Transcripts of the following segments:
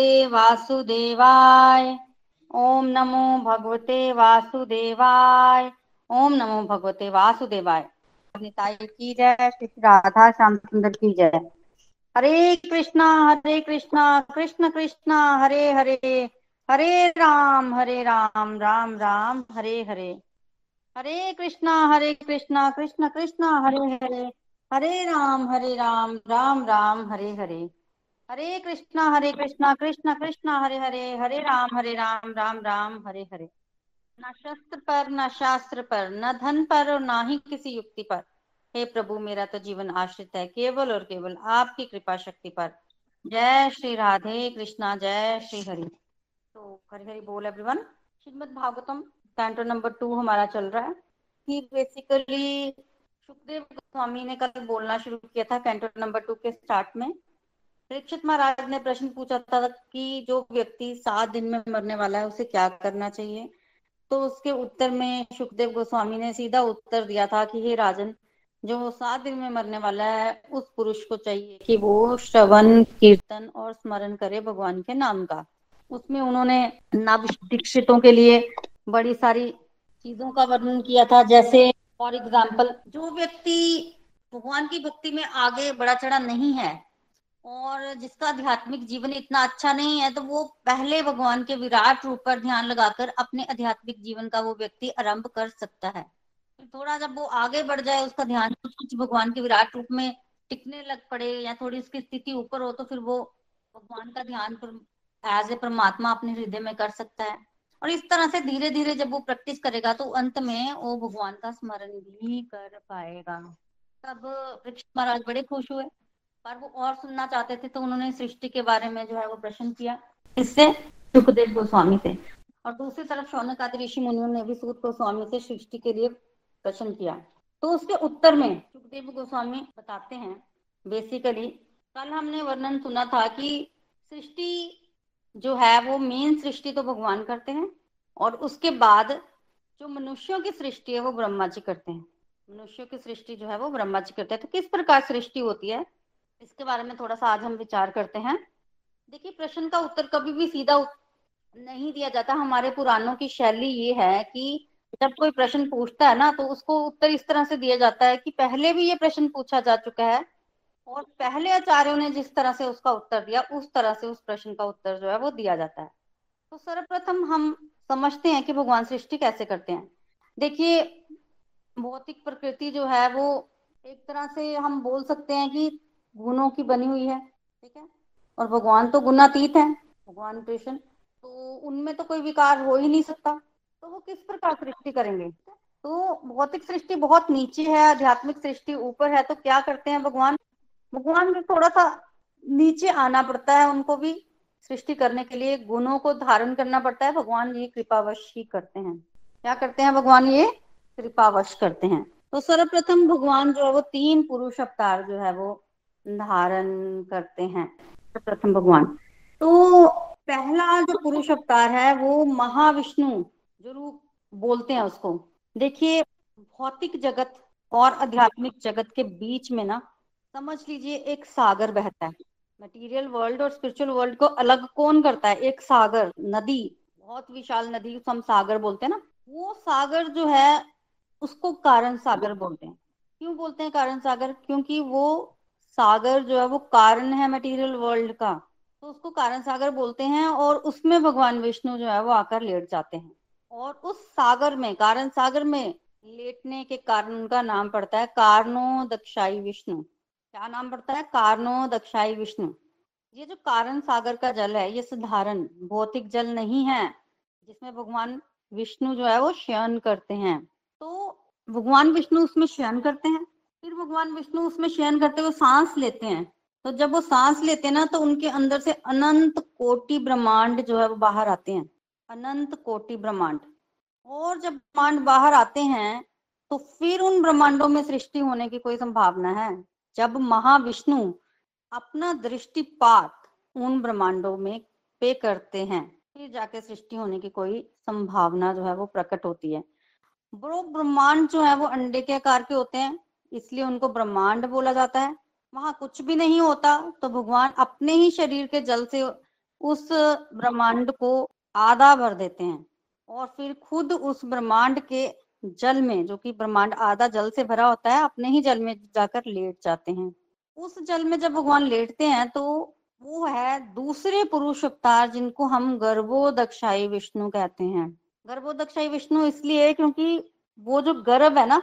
भगवते वासुदेवाय। ओम नमो भगवते वासुदेवाय। ओम नमो भगवते वासुदेवाय। की जय, श्री राधा श्याम सुंदर की जय। हरे कृष्णा हरे कृष्णा, कृष्ण कृष्णा, हरे हरे हरे राम हरे राम राम राम, हरे हरे। हरे कृष्णा हरे कृष्णा, कृष्ण कृष्णा, हरे हरे। हरे राम हरे राम राम राम, हरे हरे। हरे कृष्णा हरे कृष्णा, कृष्ण, कृष्णा, हरे हरे हरे राम हरे राम राम राम, हरे हरे। न शस्त्र पर, न शास्त्र पर, न धन पर और ना ही किसी युक्ति पर। हे प्रभु, मेरा तो जीवन आश्रित है केवल और केवल आपकी कृपा शक्ति पर। जय श्री राधे कृष्णा, जय श्री हरि। तो हरि हरि बोल everyone Srimad Bhagavatam canto number two हमारा चल रहा है। कि बेसिकली सुखदेव स्वामी ने कल बोलना शुरू किया था कैंटो नंबर टू के स्टार्ट में। परीक्षित महाराज ने प्रश्न पूछा था कि जो व्यक्ति सात दिन में मरने वाला है, उसे क्या करना चाहिए? तो उसके उत्तर में सुखदेव गोस्वामी ने सीधा उत्तर दिया था कि, हे राजन, जो सात दिन में मरने वाला है, उस पुरुष को चाहिए कि वो श्रवण, कीर्तन और स्मरण करे भगवान के नाम का। उसमें उन्होंने नव दीक्षितों के लिए बड़ी सारी चीज़ों का वर्णन किया था, जैसे फॉर एग्ज़ाम्पल जो व्यक्ति भगवान की भक्ति में आगे बड़ा चढ़ा नहीं है और जिसका आध्यात्मिक जीवन इतना अच्छा नहीं है तो वो पहले भगवान के विराट रूप पर ध्यान लगाकर अपने आध्यात्मिक जीवन का वो व्यक्ति आरंभ कर सकता है। थोड़ा जब वो आगे बढ़ जाए, उसका ध्यान कुछ भगवान के विराट रूप में टिकने लग पड़े या थोड़ी उसकी स्थिति ऊपर हो तो फिर वो भगवान का ध्यान एज ए परमात्मा अपने हृदय में कर सकता है। और इस तरह से धीरे धीरे जब वो प्रैक्टिस करेगा तो अंत में वो भगवान का स्मरण भी कर पाएगा। तब वृक्ष महाराज बड़े खुश हुए। पर वो और सुनना चाहते थे तो उन्होंने सृष्टि के बारे में जो है वो प्रश्न किया, इससे सुखदेव गोस्वामी से। और दूसरी तरफ़ शौनक आदि ऋषि मुनियों ने भी सूत गोस्वामी से सृष्टि के लिए प्रश्न किया। तो उसके उत्तर में सुखदेव गोस्वामी बताते हैं बेसिकली कल हमने वर्णन सुना था कि सृष्टि जो है वो मेन सृष्टि तो भगवान करते हैं, और उसके बाद जो मनुष्यों की सृष्टि है वो ब्रह्मा जी करते हैं। मनुष्यों की सृष्टि जो है वो ब्रह्मा जी करते हैं। तो किस प्रकार सृष्टि होती है? इसके बारे में थोड़ा सा आज हम विचार करते हैं। देखिए, प्रश्न का उत्तर कभी भी सीधा नहीं दिया जाता। हमारे पुराणों की शैली ये है कि जब कोई प्रश्न पूछता है ना तो उसको उत्तर इस तरह से दिया जाता है कि पहले भी ये प्रश्न पूछा जा चुका है और पहले आचार्यों ने जिस तरह से उसका उत्तर दिया, उस तरह से उस प्रश्न का उत्तर जो है वो दिया जाता है। तो सर्वप्रथम हम समझते हैं कि भगवान सृष्टि कैसे करते हैं। देखिए, भौतिक प्रकृति जो है वो एक तरह से हम बोल सकते हैं कि गुणों की बनी हुई है, ठीक है? और भगवान तो गुणातीत है, भगवान कृष्ण तो उनमें तो कोई विकार हो ही नहीं सकता। तो वो किस प्रकार सृष्टि करेंगे? तो भौतिक सृष्टि बहुत नीचे है, आध्यात्मिक सृष्टि ऊपर है तो क्या करते हैं भगवान? भगवान को थोड़ा सा नीचे आना पड़ता है, उनको भी सृष्टि करने के लिए, गुणों को धारण करना पड़ता है। भगवान ये कृपावश ही करते हैं। क्या करते हैं भगवान? ये कृपावश करते हैं। तो सर्वप्रथम भगवान जो है, वो तीन पुरुष अवतार जो है, वो धारण करते हैं प्रथम भगवान। तो पहला जो पुरुष अवतार है, वो महाविष्णु, जो रूप बोलते हैं उसको। देखिए, भौतिक जगत और आध्यात्मिक जगत के बीच में ना, समझ लीजिए, एक सागर बहता है। मटेरियल वर्ल्ड और स्पिरिचुअल वर्ल्ड को अलग कौन करता है? एक सागर, नदी, बहुत विशाल नदी को हम सागर बोलते हैं ना। वो सागर जो है, उसको कारण सागर बोलते हैं। क्यों बोलते हैं कारण सागर? क्योंकि वो सागर जो है वो कारण है मटेरियल वर्ल्ड का। तो उसको कारण सागर बोलते हैं और उसमें भगवान विष्णु जो है वो आकर लेट जाते हैं। और उस सागर में, कारण सागर में लेटने के कारण उनका नाम पड़ता है कारणो दक्षाई विष्णु। क्या नाम पड़ता है? कारणो दक्षाई विष्णु। ये जो कारण सागर का जल है, ये साधारण, भौतिक जल नहीं है, जिसमें भगवान विष्णु जो है वो शयन करते हैं। तो भगवान विष्णु उसमें शयन करते हैं? फिर भगवान विष्णु उसमें शयन करते हुए सांस लेते हैं। तो जब वो सांस लेते हैं ना तो उनके अंदर से अनंत कोटि ब्रह्मांड जो है वो बाहर आते हैं। अनंत कोटि ब्रह्मांड। और जब ब्रह्मांड बाहर आते हैं तो फिर उन ब्रह्मांडों में सृष्टि होने की कोई संभावना है। जब महाविष्णु अपना दृष्टिपात उन ब्रह्मांडों में पे करते हैं, फिर जाके सृष्टि होने की कोई संभावना जो है वो प्रकट होती है। वो ब्रह्मांड जो है वो अंडे के आकार के होते हैं। इसलिए उनको ब्रह्मांड बोला जाता है। वहाँ कुछ भी नहीं होता तो भगवान अपने ही शरीर के जल से उस ब्रह्मांड को आधा भर देते हैं और फिर खुद उस ब्रह्मांड के जल में, जो कि ब्रह्मांड आधा जल से भरा होता है, अपने ही जल में जाकर लेट जाते हैं। उस जल में जब भगवान लेटते हैं तो वो है दूसरे पुरुष अवतार, जिनको हम गर्भोदक्षाई विष्णु कहते हैं। गर्भोदक्षाई विष्णु इसलिए क्योंकि वो जो गर्भ है ना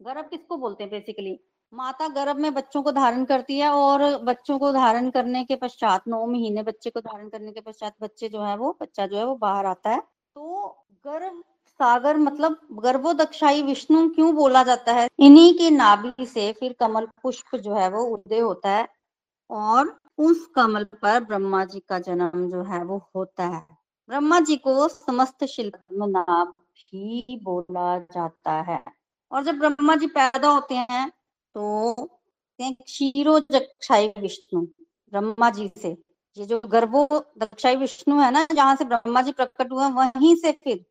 गर्भ किसको बोलते हैं बेसिकली माता गर्भ में बच्चों को धारण करती है और बच्चों को धारण करने के पश्चात, नौ महीने बच्चे को धारण करने के पश्चात बच्चे जो है वो, बच्चा जो है वो बाहर आता है। तो गर्भ सागर मतलब गर्भोदक्षाई विष्णु क्यों बोला जाता है? इन्हीं के नाभि से फिर कमल पुष्प जो है वो उदय होता है और उस कमल पर ब्रह्मा जी का जन्म जो है वो होता है। ब्रह्मा जी को समस्त शिल्प नाभ भी बोला जाता है। और जब ब्रह्मा जी पैदा होते हैं तो क्षीरो दक्षाई विष्णु, ब्रह्मा जी से। ये जो गर्भो दक्षाई विष्णु है ना, जहाँ से ब्रह्मा जी प्रकट हुए वहीं से फिर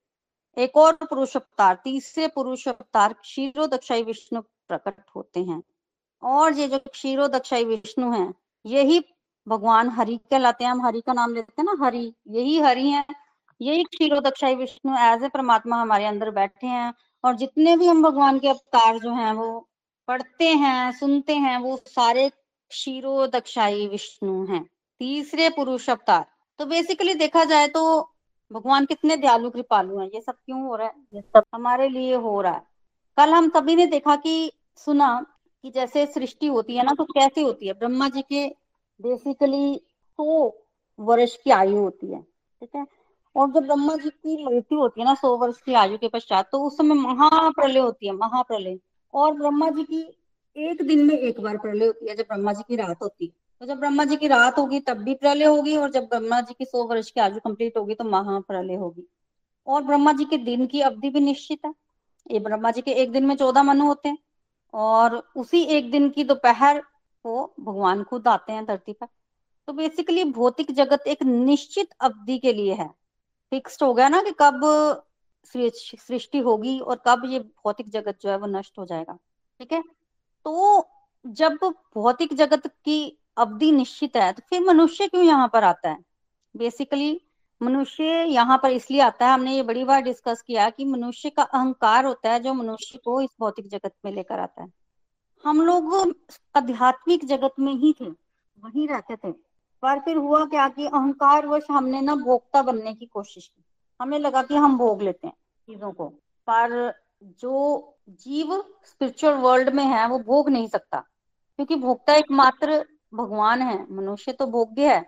एक और पुरुष अवतार, तीसरे पुरुष अवतार क्षीरो दक्षाई विष्णु प्रकट होते हैं। और ये जो क्षीरो दक्षाई विष्णु है, यही भगवान हरि कहलाते हैं। हम हरि का नाम लेते हैं ना, हरि। यही हरि है। यही क्षीरो दक्षाई विष्णु एज ए परमात्मा हमारे अंदर बैठे हैं। और जितने भी हम भगवान के अवतार जो हैं, वो पढ़ते हैं, सुनते हैं, वो सारे क्षीरो दक्षाई विष्णु हैं, तीसरे पुरुष अवतार। तो बेसिकली देखा जाए तो भगवान कितने दयालु, कृपालु हैं, ये सब क्यों हो रहा है? ये सब हमारे लिए हो रहा है। कल हम सभी ने देखा कि सुना कि जैसे सृष्टि होती है ना तो कैसे होती है? ब्रह्मा जी के बेसिकली सौ तो वर्ष की आयु होती है, ठीक है? और जब ब्रह्मा जी की मृत्यु होती है ना, सौ वर्ष की आयु के पश्चात तो उस समय महाप्रलय होती है, महाप्रलय। और ब्रह्मा जी की एक दिन में एक बार प्रलय होती है, जब ब्रह्मा जी की रात होती है। तो जब ब्रह्मा जी की रात होगी, तब भी प्रलय होगी, और जब ब्रह्मा जी की सौ वर्ष की आयु कंप्लीट होगी तो महाप्रलय होगी। और ब्रह्मा जी के दिन की अवधि भी निश्चित है। ये ब्रह्मा जी के एक दिन में चौदह मनु होते हैं, और उसी एक दिन की दोपहर को भगवान खुद आते हैं धरती पर। तो बेसिकली भौतिक जगत एक निश्चित अवधि के लिए है। फिक्स्ड हो गया ना कि कब सृष्टि होगी और कब ये भौतिक जगत जो है वो नष्ट हो जाएगा, ठीक है? तो जब भौतिक जगत की अवधि निश्चित है तो फिर मनुष्य क्यों यहाँ पर आता है? बेसिकली मनुष्य यहाँ पर इसलिए आता है, हमने ये बड़ी बार डिस्कस किया कि मनुष्य का अहंकार होता है जो मनुष्य को इस भौतिक जगत में लेकर आता है। हम लोग आध्यात्मिक जगत में ही थे, वहीं रहते थे। पर फिर हुआ क्या कि अहंकार वश हमने ना भोक्ता बनने की कोशिश की। हमें लगा कि हम भोग लेते हैं चीज़ों को, पर जो जीव स्पिरिचुअल वर्ल्ड में है वो भोग नहीं सकता, क्योंकि भोक्ता एकमात्र भगवान है, मनुष्य तो भोग्य है।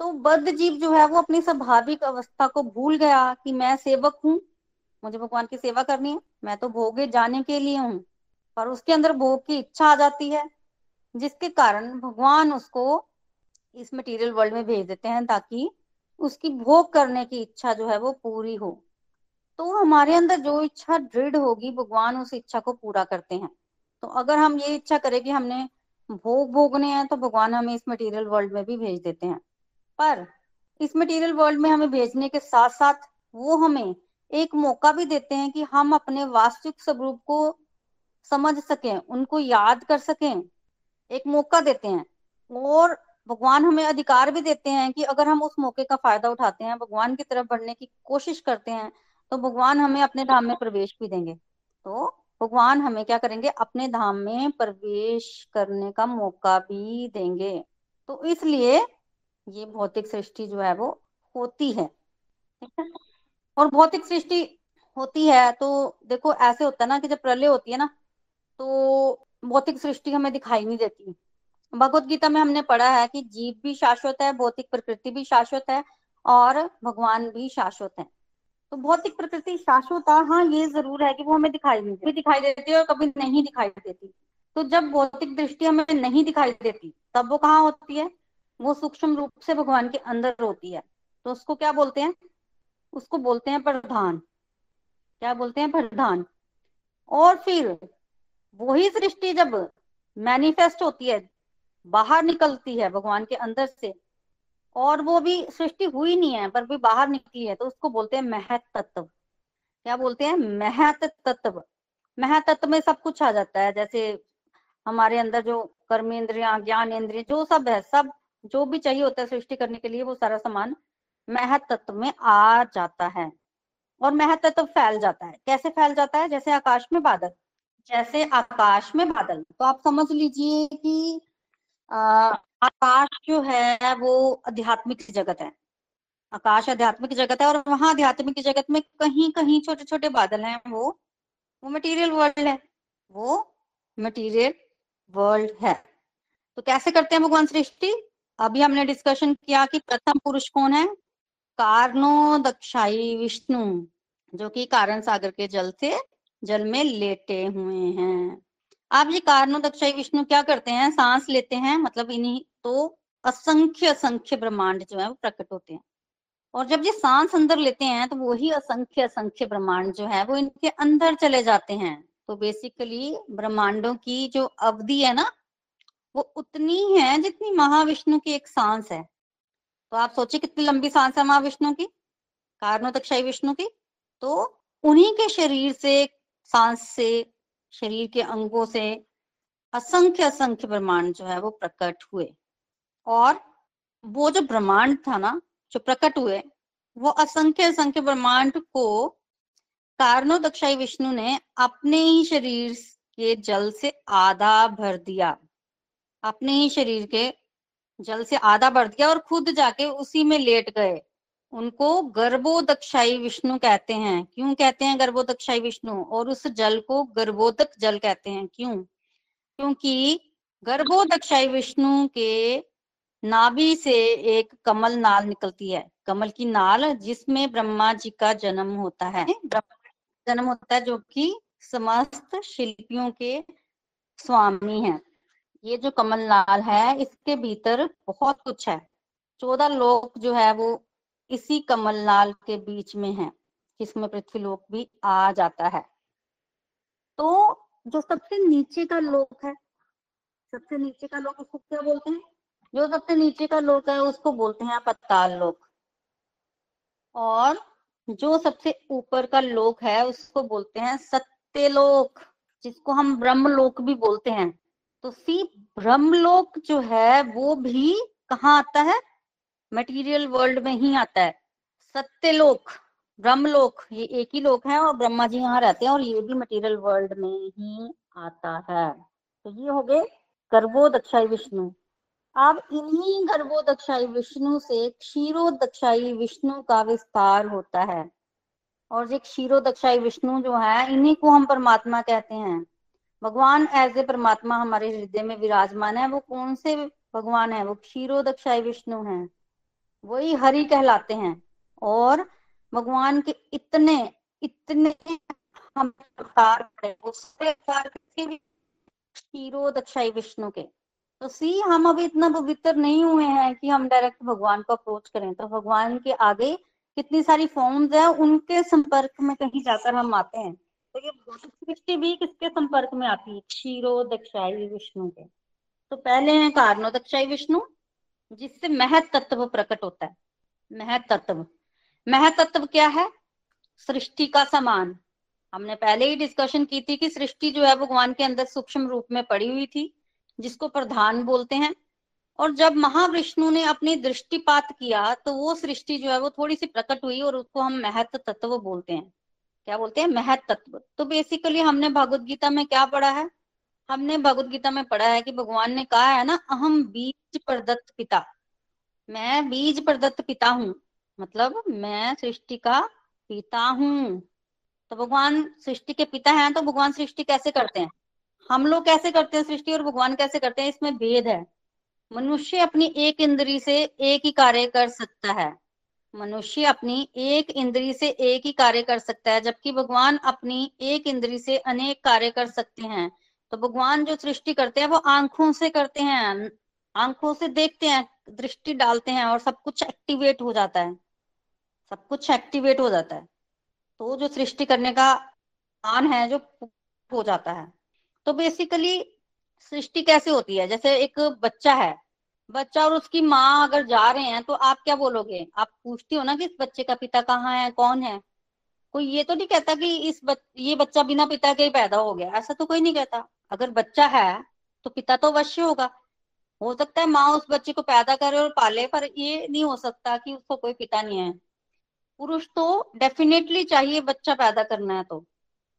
तो बद्ध जीव जो है वो अपनी स्वाभाविक अवस्था को भूल गया कि मैं सेवक हूँ, मुझे भगवान की सेवा करनी है, मैं तो भोगे जाने के लिए हूँ, पर उसके अंदर भोग की इच्छा आ जाती है, जिसके कारण भगवान उसको इस मटेरियल वर्ल्ड में भेज देते हैं ताकि उसकी भोग करने की इच्छा जो है वो पूरी हो। तो हमारे अंदर जो इच्छा दृढ़ होगी, भगवान उस इच्छा को पूरा करते हैं। तो अगर हम ये इच्छा करें कि हमने भोग भोगने हैं तो भगवान हमें इस मटेरियल वर्ल्ड में भी भेज देते हैं। पर इस मटेरियल वर्ल्ड में हमें भेजने के साथ साथ वो हमें एक मौका भी देते हैं कि हम अपने वास्तविक स्वरूप को समझ सकें, उनको याद कर सकें। एक मौका देते हैं। और भगवान हमें अधिकार भी देते हैं कि अगर हम उस मौके का फ़ायदा उठाते हैं, भगवान की तरफ़ बढ़ने की कोशिश करते हैं तो भगवान हमें अपने धाम में प्रवेश भी देंगे। तो भगवान हमें क्या करेंगे? अपने धाम में प्रवेश करने का मौका भी देंगे। तो इसलिए ये भौतिक सृष्टि जो है वो होती है। और भौतिक सृष्टि होती है तो देखो ऐसे होता है ना कि जब प्रलय होती है ना तो भौतिक सृष्टि हमें दिखाई नहीं देती। भगवत गीता में हमने पढ़ा है कि जीव भी शाश्वत है, भौतिक प्रकृति भी शाश्वत है और भगवान भी शाश्वत है। तो भौतिक प्रकृति शाश्वत है हाँ ये ज़रूर है कि वो हमें दिखाई नहीं देती। दिखाई देती है और कभी नहीं दिखाई देती। तो जब भौतिक दृष्टि हमें नहीं दिखाई देती, तब वो कहाँ होती है? वो सूक्ष्म रूप से भगवान के अंदर होती है। तो उसको क्या बोलते हैं? उसको बोलते हैं प्रधान। क्या बोलते हैं? प्रधान। और फिर वही सृष्टि जब मैनिफेस्ट होती है बाहर निकलती है भगवान के अंदर से। और वो भी सृष्टि हुई नहीं है, पर भी बाहर निकली है तो उसको बोलते हैं महत तत्व क्या बोलते हैं? महत तत्व महत तत्व में सब कुछ आ जाता है, जैसे हमारे अंदर जो कर्म इंद्रिया, ज्ञान इंद्रिय, जो सब है, सब जो भी चाहिए होता है सृष्टि करने के लिए, वो सारा सामान महत तत्व में आ जाता है। और महत तत्व फैल जाता है। कैसे फैल जाता है? जैसे आकाश में बादल। जैसे आकाश में बादल। तो आप समझ लीजिए कि आकाश जो है वो आध्यात्मिक जगत है। आकाश आध्यात्मिक जगत है और वहाँ आध्यात्मिक जगत में कहीं कहीं छोटे छोटे बादल हैं वो वो मटेरियल वर्ल्ड है, वो मटेरियल वर्ल्ड है। तो कैसे करते हैं भगवान सृष्टि? अभी हमने डिस्कशन किया कि प्रथम पुरुष कौन है? कार्नो दक्षाई विष्णु, जो कि कारण सागर के जल से जल में लेटे हुए हैं। आप ये कारणों, दक्षाई विष्णु क्या करते हैं? सांस लेते हैं मतलब इन्हीं तो असंख्य असंख्य ब्रह्मांड जो है वो प्रकट होते हैं। और जब ये सांस अंदर लेते हैं तो वही असंख्य असंख्य ब्रह्मांड जो है वो इनके अंदर चले जाते हैं। तो बेसिकली ब्रह्मांडों की जो अवधि है ना, वो उतनी है जितनी महाविष्णु की एक सांस है। तो आप सोचिए कितनी लंबी सांस है महाविष्णु की कारणोदक्षाई विष्णु की। तो उन्हीं के शरीर से, सांस से शरीर के अंगों से असंख्य असंख्य ब्रह्मांड जो है वो प्रकट हुए। और वो जो ब्रह्मांड था ना, जो प्रकट हुए, वो असंख्य असंख्य ब्रह्मांड को कारणो दक्षाई विष्णु ने अपने ही शरीर के जल से आधा भर दिया। अपने ही शरीर के जल से आधा भर दिया और खुद जाके उसी में लेट गए। उनको गर्भोदक्षाई विष्णु कहते हैं। क्यों कहते हैं गर्भोदक्षाई विष्णु? और उस जल को गर्भोदक जल कहते हैं। क्यों? क्योंकि गर्भोदक्षाई विष्णु के नाभि से एक कमल नाल निकलती है। कमल की नाल जिसमें ब्रह्मा जी का जन्म होता है। जन्म होता है जो कि समस्त शिल्पियों के स्वामी है। ये जो कमल नाल है, इसके भीतर बहुत कुछ है। चौदह लोग जो है वो इसी कमलनाल के बीच में है, जिसमें पृथ्वीलोक भी आ जाता है। तो जो सबसे नीचे का लोक है, सबसे नीचे का लोक उसको क्या बोलते हैं? जो सबसे नीचे का लोक है, उसको बोलते हैं पताल लोक। और जो सबसे ऊपर का लोक है, उसको बोलते हैं सत्यलोक, जिसको हम ब्रह्मलोक भी बोलते हैं। तो सी ब्रह्मलोक जो है, वो भी कहाँ आता है? मटेरियल वर्ल्ड में ही आता है। सत्य सत्यलोक ब्रह्मलोक ये एक ही लोक है और ब्रह्मा जी यहाँ रहते हैं और ये भी मटेरियल वर्ल्ड में ही आता है। तो ये हो गए गर्भोदक्षाई विष्णु। अब इन्हीं गर्भोदक्षाई विष्णु से क्षीरोदक्षाई विष्णु का विस्तार होता है। और ये क्षीरोदक्षाई विष्णु जो है, इन्हीं को हम परमात्मा कहते हैं। भगवान एज ए परमात्मा हमारे हृदय में विराजमान है, वो कौन से भगवान है? वो क्षीरोदक्षाई विष्णु है। वही हरि कहलाते हैं। और भगवान के इतने इतने हम दक्षाई विष्णु के। तो सी, हम अभी इतना पवित्र नहीं हुए हैं कि हम डायरेक्ट भगवान को अप्रोच करें। तो भगवान के आगे कितनी सारी फॉर्म्स है, उनके संपर्क में कहीं जाकर हम आते हैं। तो ये सृष्टि भी किसके संपर्क में आती है? क्षीरो दक्षाई विष्णु के। तो पहले हैं कारणो दक्षाई विष्णु जिससे महत तत्व प्रकट होता है। महत तत्व महत तत्व क्या है? सृष्टि का समान। हमने पहले ही डिस्कशन की थी कि सृष्टि जो है भगवान के अंदर सूक्ष्म रूप में पड़ी हुई थी, जिसको प्रधान बोलते हैं। और जब महाविष्णु ने अपनी दृष्टिपात किया तो वो सृष्टि जो है वो थोड़ी सी प्रकट हुई और उसको हम महत तत्व बोलते हैं। क्या बोलते हैं? महत तत्व तो बेसिकली हमने भगवत गीता में क्या पढ़ा है? हमने भगवत गीता में पढ़ा है कि भगवान ने कहा है ना, अहम बीज प्रदत्त पिता। मैं बीज प्रदत्त पिता हूँ। मतलब मैं सृष्टि का पिता हूँ। तो भगवान सृष्टि के पिता हैं तो भगवान सृष्टि कैसे करते हैं? हम लोग कैसे करते हैं सृष्टि और भगवान कैसे करते हैं? इसमें भेद है। मनुष्य अपनी एक इंद्री से एक ही कार्य कर सकता है। मनुष्य अपनी एक इंद्री से एक ही कार्य कर सकता है, जबकि भगवान अपनी एक इंद्री से अनेक कार्य कर सकते हैं। तो भगवान जो सृष्टि करते हैं वो आँखों से करते हैं आँखों से देखते हैं दृष्टि डालते हैं और सब कुछ एक्टिवेट हो जाता है। सब कुछ एक्टिवेट हो जाता है। तो जो सृष्टि करने का मान है जो हो जाता है। तो बेसिकली सृष्टि कैसे होती है? जैसे एक बच्चा है बच्चा और उसकी माँ अगर जा रहे हैं तो आप क्या बोलोगे? आप पूछती हो ना कि इस बच्चे का पिता कहाँ है कौन है? कोई ये तो नहीं कहता कि इस बच, ये बच्चा बिना पिता के पैदा हो गया ऐसा तो कोई नहीं कहता। अगर बच्चा है तो पिता तो अवश्य होगा। हो सकता है माँ उस बच्चे को पैदा करे और पाले, पर ये नहीं हो सकता कि उसको कोई पिता नहीं है। पुरुष तो डेफिनेटली चाहिए बच्चा पैदा करना है तो।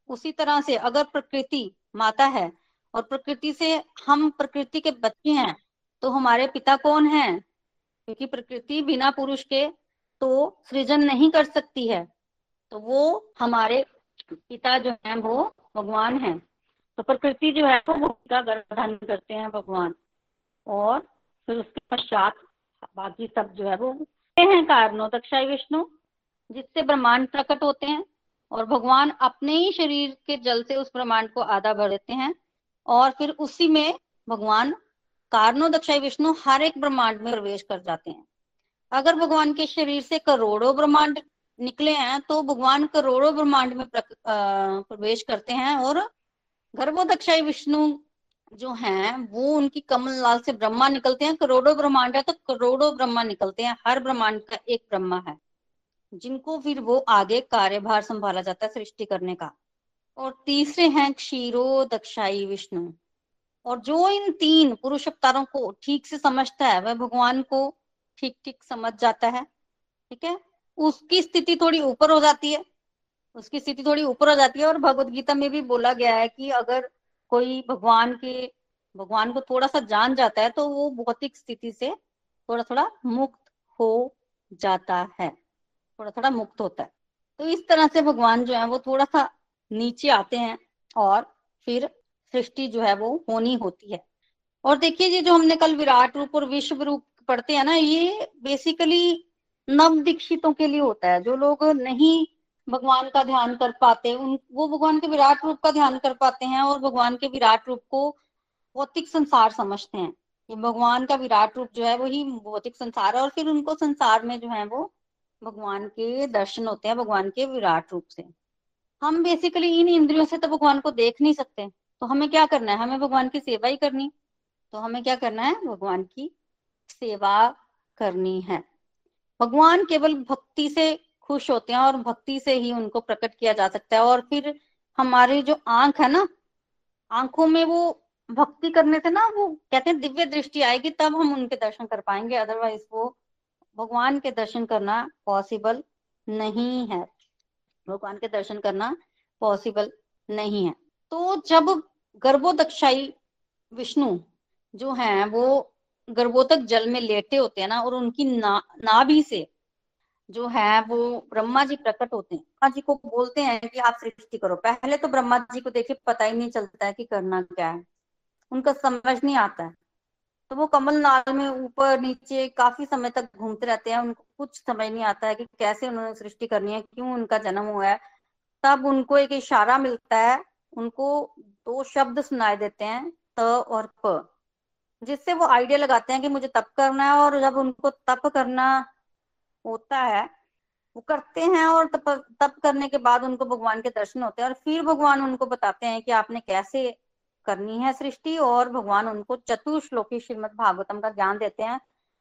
उसी तरह से अगर प्रकृति माता है, और प्रकृति से हम प्रकृति के बच्चे हैं तो हमारे पिता कौन है? क्योंकि प्रकृति बिना पुरुष के तो सृजन नहीं कर सकती है। तो वो हमारे पिता जो है, वो भगवान है। तो प्रकृति जो है वो भूमिका गर्भधारण करते हैं भगवान। और फिर उसके पश्चात बाकी सब जो है वो हैं कारणों। दक्षाई विष्णु, जिससे ब्रह्मांड प्रकट होते हैं और भगवान अपने ही शरीर के जल से उस ब्रह्मांड को आधा भर देते हैं। और फिर उसी में भगवान कारणों, दक्षाई विष्णु हर एक ब्रह्मांड में प्रवेश कर जाते हैं। अगर भगवान के शरीर से करोड़ों ब्रह्मांड निकले हैं तो भगवान करोड़ों ब्रह्मांड में प्रवेश करते हैं और गर्भोदक्षाई विष्णु जो हैं, वो उनकी कमल लाल से ब्रह्मा निकलते हैं। करोड़ों ब्रह्मांड है तो करोड़ों ब्रह्मा निकलते हैं। हर ब्रह्मांड का एक ब्रह्मा है, जिनको फिर वो आगे कार्यभार संभाला जाता है सृष्टि करने का। और तीसरे हैं क्षीरो दक्षाई विष्णु। और जो इन तीन पुरुष अवतारों को ठीक से समझता है, वह भगवान को ठीक ठीक समझ जाता है, ठीक है? उसकी स्थिति थोड़ी ऊपर हो जाती है। उसकी स्थिति थोड़ी ऊपर हो जाती है और भगवत गीता में भी बोला गया है कि अगर कोई भगवान के, भगवान को थोड़ा सा जान जाता है तो वो भौतिक स्थिति से थोड़ा थोड़ा मुक्त हो जाता है। थोड़ा थोड़ा मुक्त होता है। तो इस तरह से भगवान जो है वो थोड़ा सा नीचे आते हैं और फिर सृष्टि जो है वो होनी होती है। और देखिए ये जो हमने कल विराट रूप और विश्व रूप पढ़ते हैं ना, ये बेसिकली नव दीक्षितों के लिए होता है। जो लोग नहीं भगवान का ध्यान कर पाते, उन, वो भगवान के विराट रूप का ध्यान कर पाते हैं और भगवान के विराट रूप को भौतिक संसार समझते हैं। ये भगवान का विराट रूप जो है वही भौतिक संसार है और फिर उनको संसार में जो है वो भगवान के दर्शन होते हैं, भगवान के विराट रूप से। हम बेसिकली इन इंद्रियों से तो भगवान को देख नहीं सकते तो हमें क्या करना है? हमें भगवान की सेवा ही करनी तो हमें क्या करना है? भगवान की सेवा करनी है। भगवान केवल भक्ति से खुश होते हैं और भक्ति से ही उनको प्रकट किया जा सकता है। और फिर हमारी जो आँख है ना, आँखों में वो भक्ति करने से ना वो कहते हैं दिव्य दृष्टि आएगी, तब हम उनके दर्शन कर पाएँगे। अदरवाइज़ वो भगवान के दर्शन करना पॉसिबल नहीं है। भगवान के दर्शन करना पॉसिबल नहीं है। तो जब गर्भोदक्षाई विष्णु जो है, वो गर्भोतक जल में लेटे होते हैं ना, और उनकी ना, नाभि से जो है वो ब्रह्मा जी प्रकट होते हैं। ब्रह्मा जी को बोलते हैं कि आप सृष्टि करो। पहले तो ब्रह्मा जी को देखिए, पता ही नहीं चलता है कि करना क्या है। उनका समझ नहीं आता है। तो वो कमल नाल में ऊपर नीचे काफ़ी समय तक घूमते रहते हैं। उनको कुछ समझ नहीं आता है कि कैसे उन्होंने सृष्टि करनी है, क्यों उनका जन्म हुआ है। तब उनको एक इशारा मिलता है। उनको दो शब्द सुनाए देते हैं, त और प, जिससे वो आइडिया लगाते हैं कि मुझे तप करना है और जब उनको तप करना होता है वो करते हैं और तप तप करने के बाद उनको भगवान के दर्शन होते हैं और फिर भगवान उनको बताते हैं कि आपने कैसे करनी है सृष्टि और भगवान उनको चतुर्श्लोकी श्रीमद भागवतम का ज्ञान देते हैं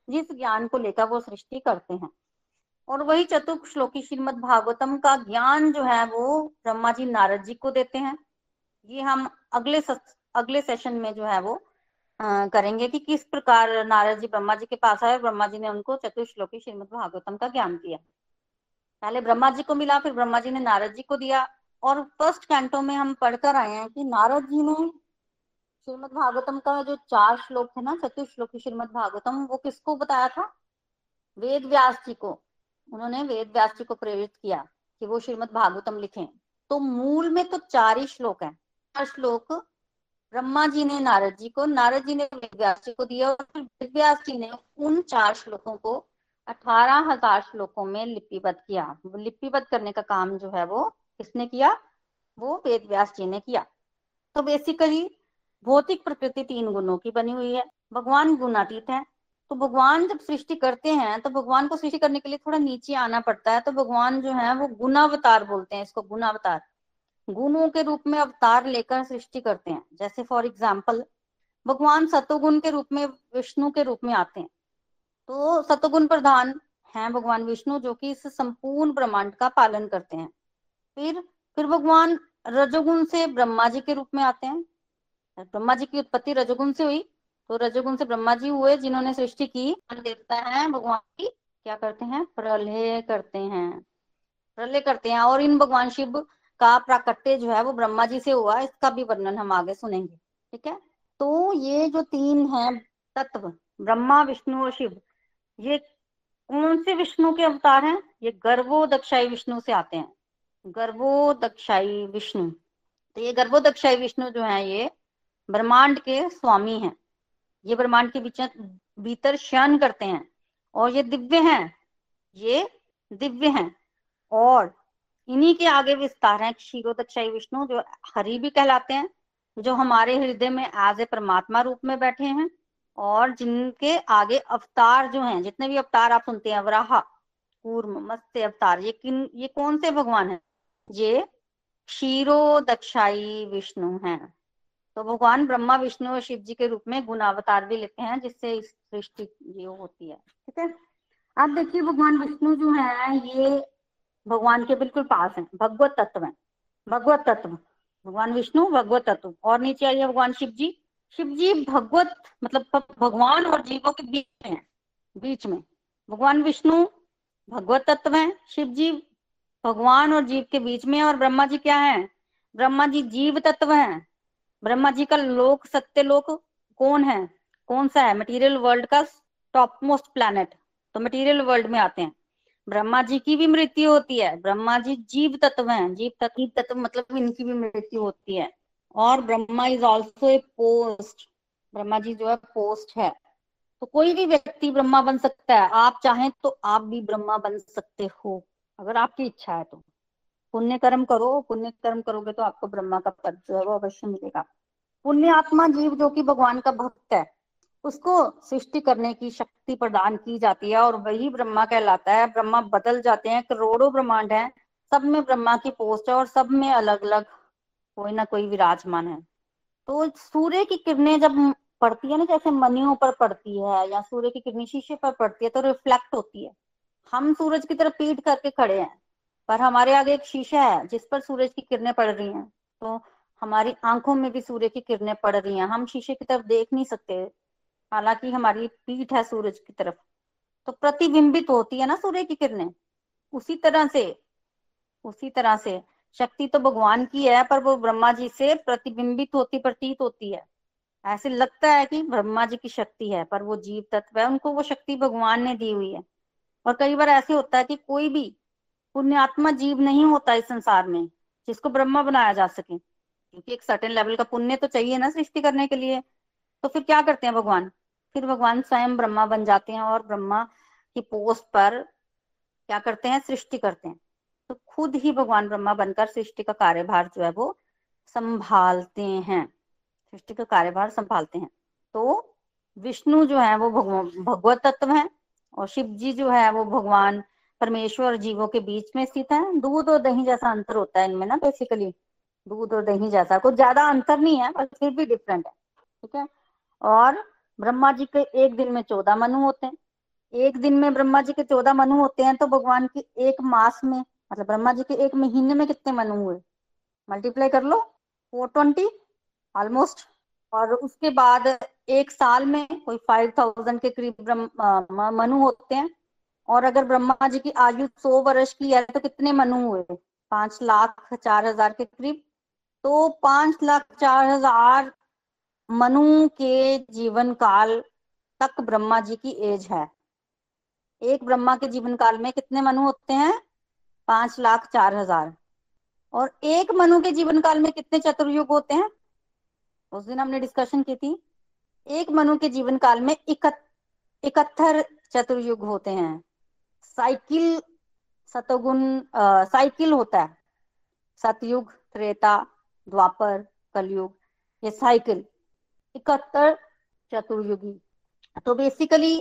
जिस ज्ञान को लेकर वो सृष्टि करते हैं। और वही चतुर्श्लोकी श्रीमद भागवतम का ज्ञान जो है वो ब्रह्मा जी नारद जी को देते हैं। ये हम अगले सस, अगले सेशन में जो है वो करेंगे कि किस प्रकार नारद जी ब्रह्मा जी के पास आए ब्रह्मा जी ने उनको चतुर्श्लोकी श्रीमद भागवतम का ज्ञान दिया। पहले ब्रह्मा जी को मिला, फिर ब्रह्मा जी ने नारद जी को दिया और फ़र्स्ट कैंटो में हम पढ़कर आए हैं कि नारद जी ने श्रीमद भागवतम का जो चार श्लोक थे ना चतुर्श्लोकी श्रीमद भागवतम, वो किसको बताया था? वेद व्यास जी को। उन्होंने वेद व्यास जी को प्रेरित किया कि वो श्रीमद भागवतम लिखें। तो मूल में तो चार ही श्लोक है। चार श्लोक ब्रह्मा जी ने, नारद जी को, नारद जी ने व्यास जी को दिया और फिर जी ने उन चार श्लोकों को अठारह हज़ार श्लोकों में लिपिबद्ध किया। लिपिबद्ध करने का काम जो है वो किसने किया? वो वेद व्यास जी ने किया। तो बेसिकली भौतिक प्रकृति तीन गुणों की बनी हुई है। भगवान गुणातीत है। तो भगवान जब सृष्टि करते हैं तो भगवान को सृष्टि करने के लिए थोड़ा नीचे आना पड़ता है। तो भगवान जो है वो गुणावतार बोलते हैं इसको, गुणावतार। गुणों के रूप में अवतार लेकर सृष्टि करते हैं। जैसे फॉर एग्ज़ाम्पल भगवान सतोगुण के रूप में, विष्णु के रूप में आते हैं। तो सतोगुण प्रधान है भगवान विष्णु, जो कि इस संपूर्ण ब्रह्मांड का पालन करते हैं। फिर फिर भगवान रजोगुण से ब्रह्मा जी के रूप में आते हैं। ब्रह्मा जी की उत्पत्ति रजोगुण से हुई। तो रजोगुण से ब्रह्मा जी हुए, जिन्होंने सृष्टि की। देवता है भगवान की। क्या करते हैं? प्रलय करते हैं। प्रलय करते हैं। और इन भगवान शिव का प्राकट्य जो है वो ब्रह्मा जी से हुआ इसका भी वर्णन हम आगे सुनेंगे, ठीक है? तो ये जो तीन है तत्व, ब्रह्मा, विष्णु और शिव, ये कौन से विष्णु के अवतार हैं? ये गर्वो दक्षाई विष्णु से आते हैं। गर्वो दक्षाई विष्णु। तो ये गर्भोदक्षाई विष्णु जो है, ये ब्रह्मांड के स्वामी हैं। ये ब्रह्मांड के बीच भीतर शयन करते हैं और ये दिव्य हैं। ये दिव्य हैं और इन्हीं के आगे विस्तार है क्षीरोदक्षाई विष्णु, जो हरि भी कहलाते हैं, जो हमारे हृदय में एज ए परमात्मा रूप में बैठे हैं, और जिनके आगे अवतार जो हैं, जितने भी अवतार आप सुनते हैं वराह कूर्म, मत्स्य अवतार, ये किन, ये कौन से भगवान है? ये क्षीरो दक्षाई विष्णु हैं। तो भगवान ब्रह्मा, विष्णु और शिव जी के रूप में गुणावतार भी लेते हैं, जिससे इस सृष्टि ये होती है। ठीक है? आप देखिए, भगवान विष्णु जो है, ये भगवान के बिल्कुल पास है, भगवत तत्व है, भगवत तत्व, भगवान विष्णु, भगवत तत्व, और नीचे आइए भगवान शिव जी शिव जी भगवत मतलब भगवान और जीवों के बीच में है, बीच में, भगवान विष्णु भगवत तत्व है शिव जी भगवान और जीव के बीच में और ब्रह्मा जी क्या है, ब्रह्मा जी जीव तत्व है, ब्रह्मा जी का लोक, सत्य लोक कौन है, कौन सा है मटेरियल वर्ल्ड का टॉप मोस्ट प्लैनेट तो मटेरियल वर्ल्ड में आते हैं। ब्रह्मा जी की भी मृत्यु होती है, ब्रह्मा जी जीव तत्व हैं, जीव तत्व तत्व मतलब इनकी भी मृत्यु होती है। और Brahma is also a post Brahma ji जो है पोस्ट है। तो कोई भी व्यक्ति ब्रह्मा बन सकता है, आप चाहें तो आप भी ब्रह्मा बन सकते हो, अगर आपकी इच्छा है तो। पुण्य कर्म करो पुण्य कर्म करोगे तो आपको ब्रह्मा का पद जो है वो अवश्य मिलेगा। पुण्य आत्मा जीव जो कि भगवान का भक्त है उसको सृष्टि करने की शक्ति प्रदान की जाती है और वही ब्रह्मा कहलाता है। ब्रह्मा बदल जाते हैं, करोड़ों ब्रह्मांड है, सब में ब्रह्मा की पोस्ट है और सब में अलग अलग कोई ना कोई विराजमान है। तो सूर्य की किरणें जब पड़ती है ना, जैसे मनियों पर पड़ती है या सूर्य की किरणें शीशे पर पड़ती है तो रिफ्लेक्ट होती है। हम सूरज की तरफ़ पीट करके खड़े हैं, पर हमारे आगे एक शीशा है, जिस पर सूरज की किरणें पड़ रही हैं। तो हमारी आँखों में भी सूर्य की किरणें पड़ रही हैं। हम शीशे की तरफ़ देख नहीं सकते हालाँकि हमारी पीठ है सूरज की तरफ़ तो प्रतिबिंबित होती है ना सूर्य की किरणें। उसी तरह से, उसी तरह से, शक्ति तो भगवान की है, पर वो ब्रह्मा जी से प्रतिबिंबित होती, प्रतीत होती है। ऐसे लगता है कि ब्रह्मा जी की शक्ति है, पर वो जीव तत्व है, उनको वो शक्ति भगवान ने दी हुई है। और कई बार ऐसे होता है कि कोई भी पुण्यात्मा जीव नहीं होता इस संसार में, जिसको ब्रह्मा बनाया जा सके, क्योंकि एक सर्टेन लेवल का पुण्य तो चाहिए ना सृष्टि करने के लिए। तो फिर क्या करते हैं भगवान? फिर भगवान स्वयं ब्रह्मा बन जाते हैं और ब्रह्मा की पोस्ट पर क्या करते हैं? सृष्टि करते हैं। तो खुद ही भगवान ब्रह्मा बनकर सृष्टि का कार्यभार जो है वो संभालते हैं। सृष्टि का कार्यभार संभालते हैं। तो विष्णु जो है वो भगवत तत्व है और शिव जी जो है वो भगवान परमेश्वर जीवों के बीच में स्थित है। दूध और दही जैसा अंतर होता है इनमें ना बेसिकली दूध और दही जैसा। कुछ ज़्यादा अंतर नहीं है, पर फिर भी डिफरेंट है। ठीक है? और ब्रह्मा जी के एक दिन में चौदह मनु होते हैं। एक दिन में ब्रह्मा जी के चौदह मनु होते हैं तो भगवान के एक मास में मतलब ब्रह्मा जी के एक महीने में कितने मनु हुए? मल्टीप्लाई कर लो फोर ट्वेंटी ऑलमोस्ट और उसके बाद एक साल में कोई फाइव थाउज़ेंड के करीब मनु होते हैं। और अगर ब्रह्मा जी की आयु सौ वर्ष की है तो कितने मनु हुए? पाँच लाख चार हज़ार के करीब। तो पाँच लाख चार हज़ार मनु के जीवन काल तक ब्रह्मा जी की एज है। एक ब्रह्मा के जीवन काल में कितने मनु होते हैं? पाँच लाख चार हज़ार। और एक मनु के जीवन काल में कितने चतुर्युग होते हैं? उस दिन हमने डिस्कशन की थी। एक मनु के जीवन काल में इकहत्तर चतुर्युग होते हैं। साइकिल सतगुण साइकिल होता है। सतयुग, त्रेता, द्वापर, कलयुग, ये साइकिल। इकहत्तर चतुर्युगी। तो बेसिकली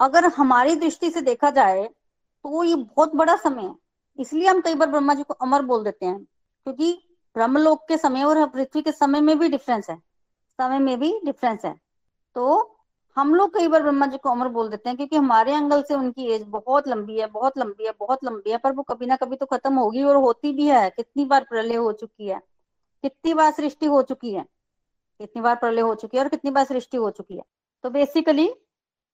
अगर हमारी दृष्टि से देखा जाए तो ये बहुत बड़ा समय है। इसलिए हम कई बार ब्रह्मा जी को अमर बोल देते हैं, क्योंकि ब्रह्मलोक के समय और पृथ्वी के समय में भी डिफरेंस है। समय में भी डिफरेंस है। तो हम लोग कई बार ब्रह्मा जी को अमर बोल देते हैं, क्योंकि हमारे एंगल से उनकी एज बहुत लंबी है, बहुत लंबी है, बहुत लंबी है, पर वो कभी ना कभी तो खत्म होगी और होती भी है। कितनी बार प्रलय हो चुकी है, कितनी बार सृष्टि हो चुकी है। कितनी बार प्रलय हो चुकी है और कितनी बार सृष्टि हो चुकी है। तो बेसिकली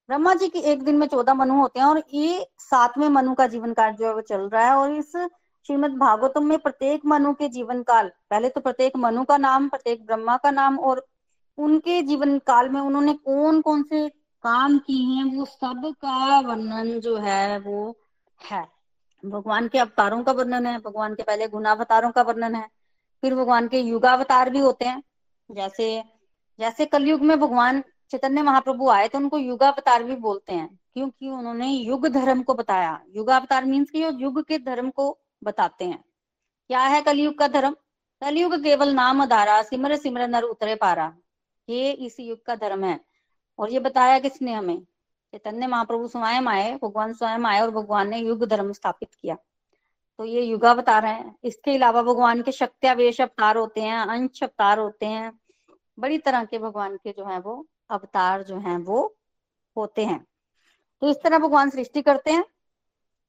ब्रह्मा जी के एक दिन में चौदह मनु होते हैं और ये सातवें मनु का जीवन काल जो है वो चल रहा है और इस श्रीमद भागवतम में प्रत्येक मनु के जीवन काल पहले तो प्रत्येक मनु का नाम, प्रत्येक ब्रह्मा का नाम और उनके जीवन काल में उन्होंने कौन कौन से काम किए हैं, वो सब का वर्णन जो है वो है। भगवान के अवतारों का वर्णन है, भगवान के पहले गुणावतारों का वर्णन है, फिर भगवान के युगावतार भी होते हैं। जैसे जैसे कलयुग में भगवान चैतन्य महाप्रभु आए तो उनको युगावतार भी बोलते हैं। क्योंकि उन्होंने युग धर्म को बताया। युगावतार मीन्स की युग के धर्म को बताते हैं। क्या है कलयुग का धर्म? कलयुग केवल नाम धारा, सिमर सिमर नर उतरे पारा। ये इस युग का धर्म है। और ये बताया किसने हमें? चैतन्य महाप्रभु स्वयं आए, भगवान स्वयं आए और भगवान ने युग धर्म स्थापित किया। तो ये युगावतार है। इसके अलावा भगवान के शक्त्यावेश अवतार होते हैं, अंश अवतार होते हैं। बड़ी तरह के भगवान के जो है वो अवतार जो हैं वो होते हैं। तो इस तरह भगवान सृष्टि करते हैं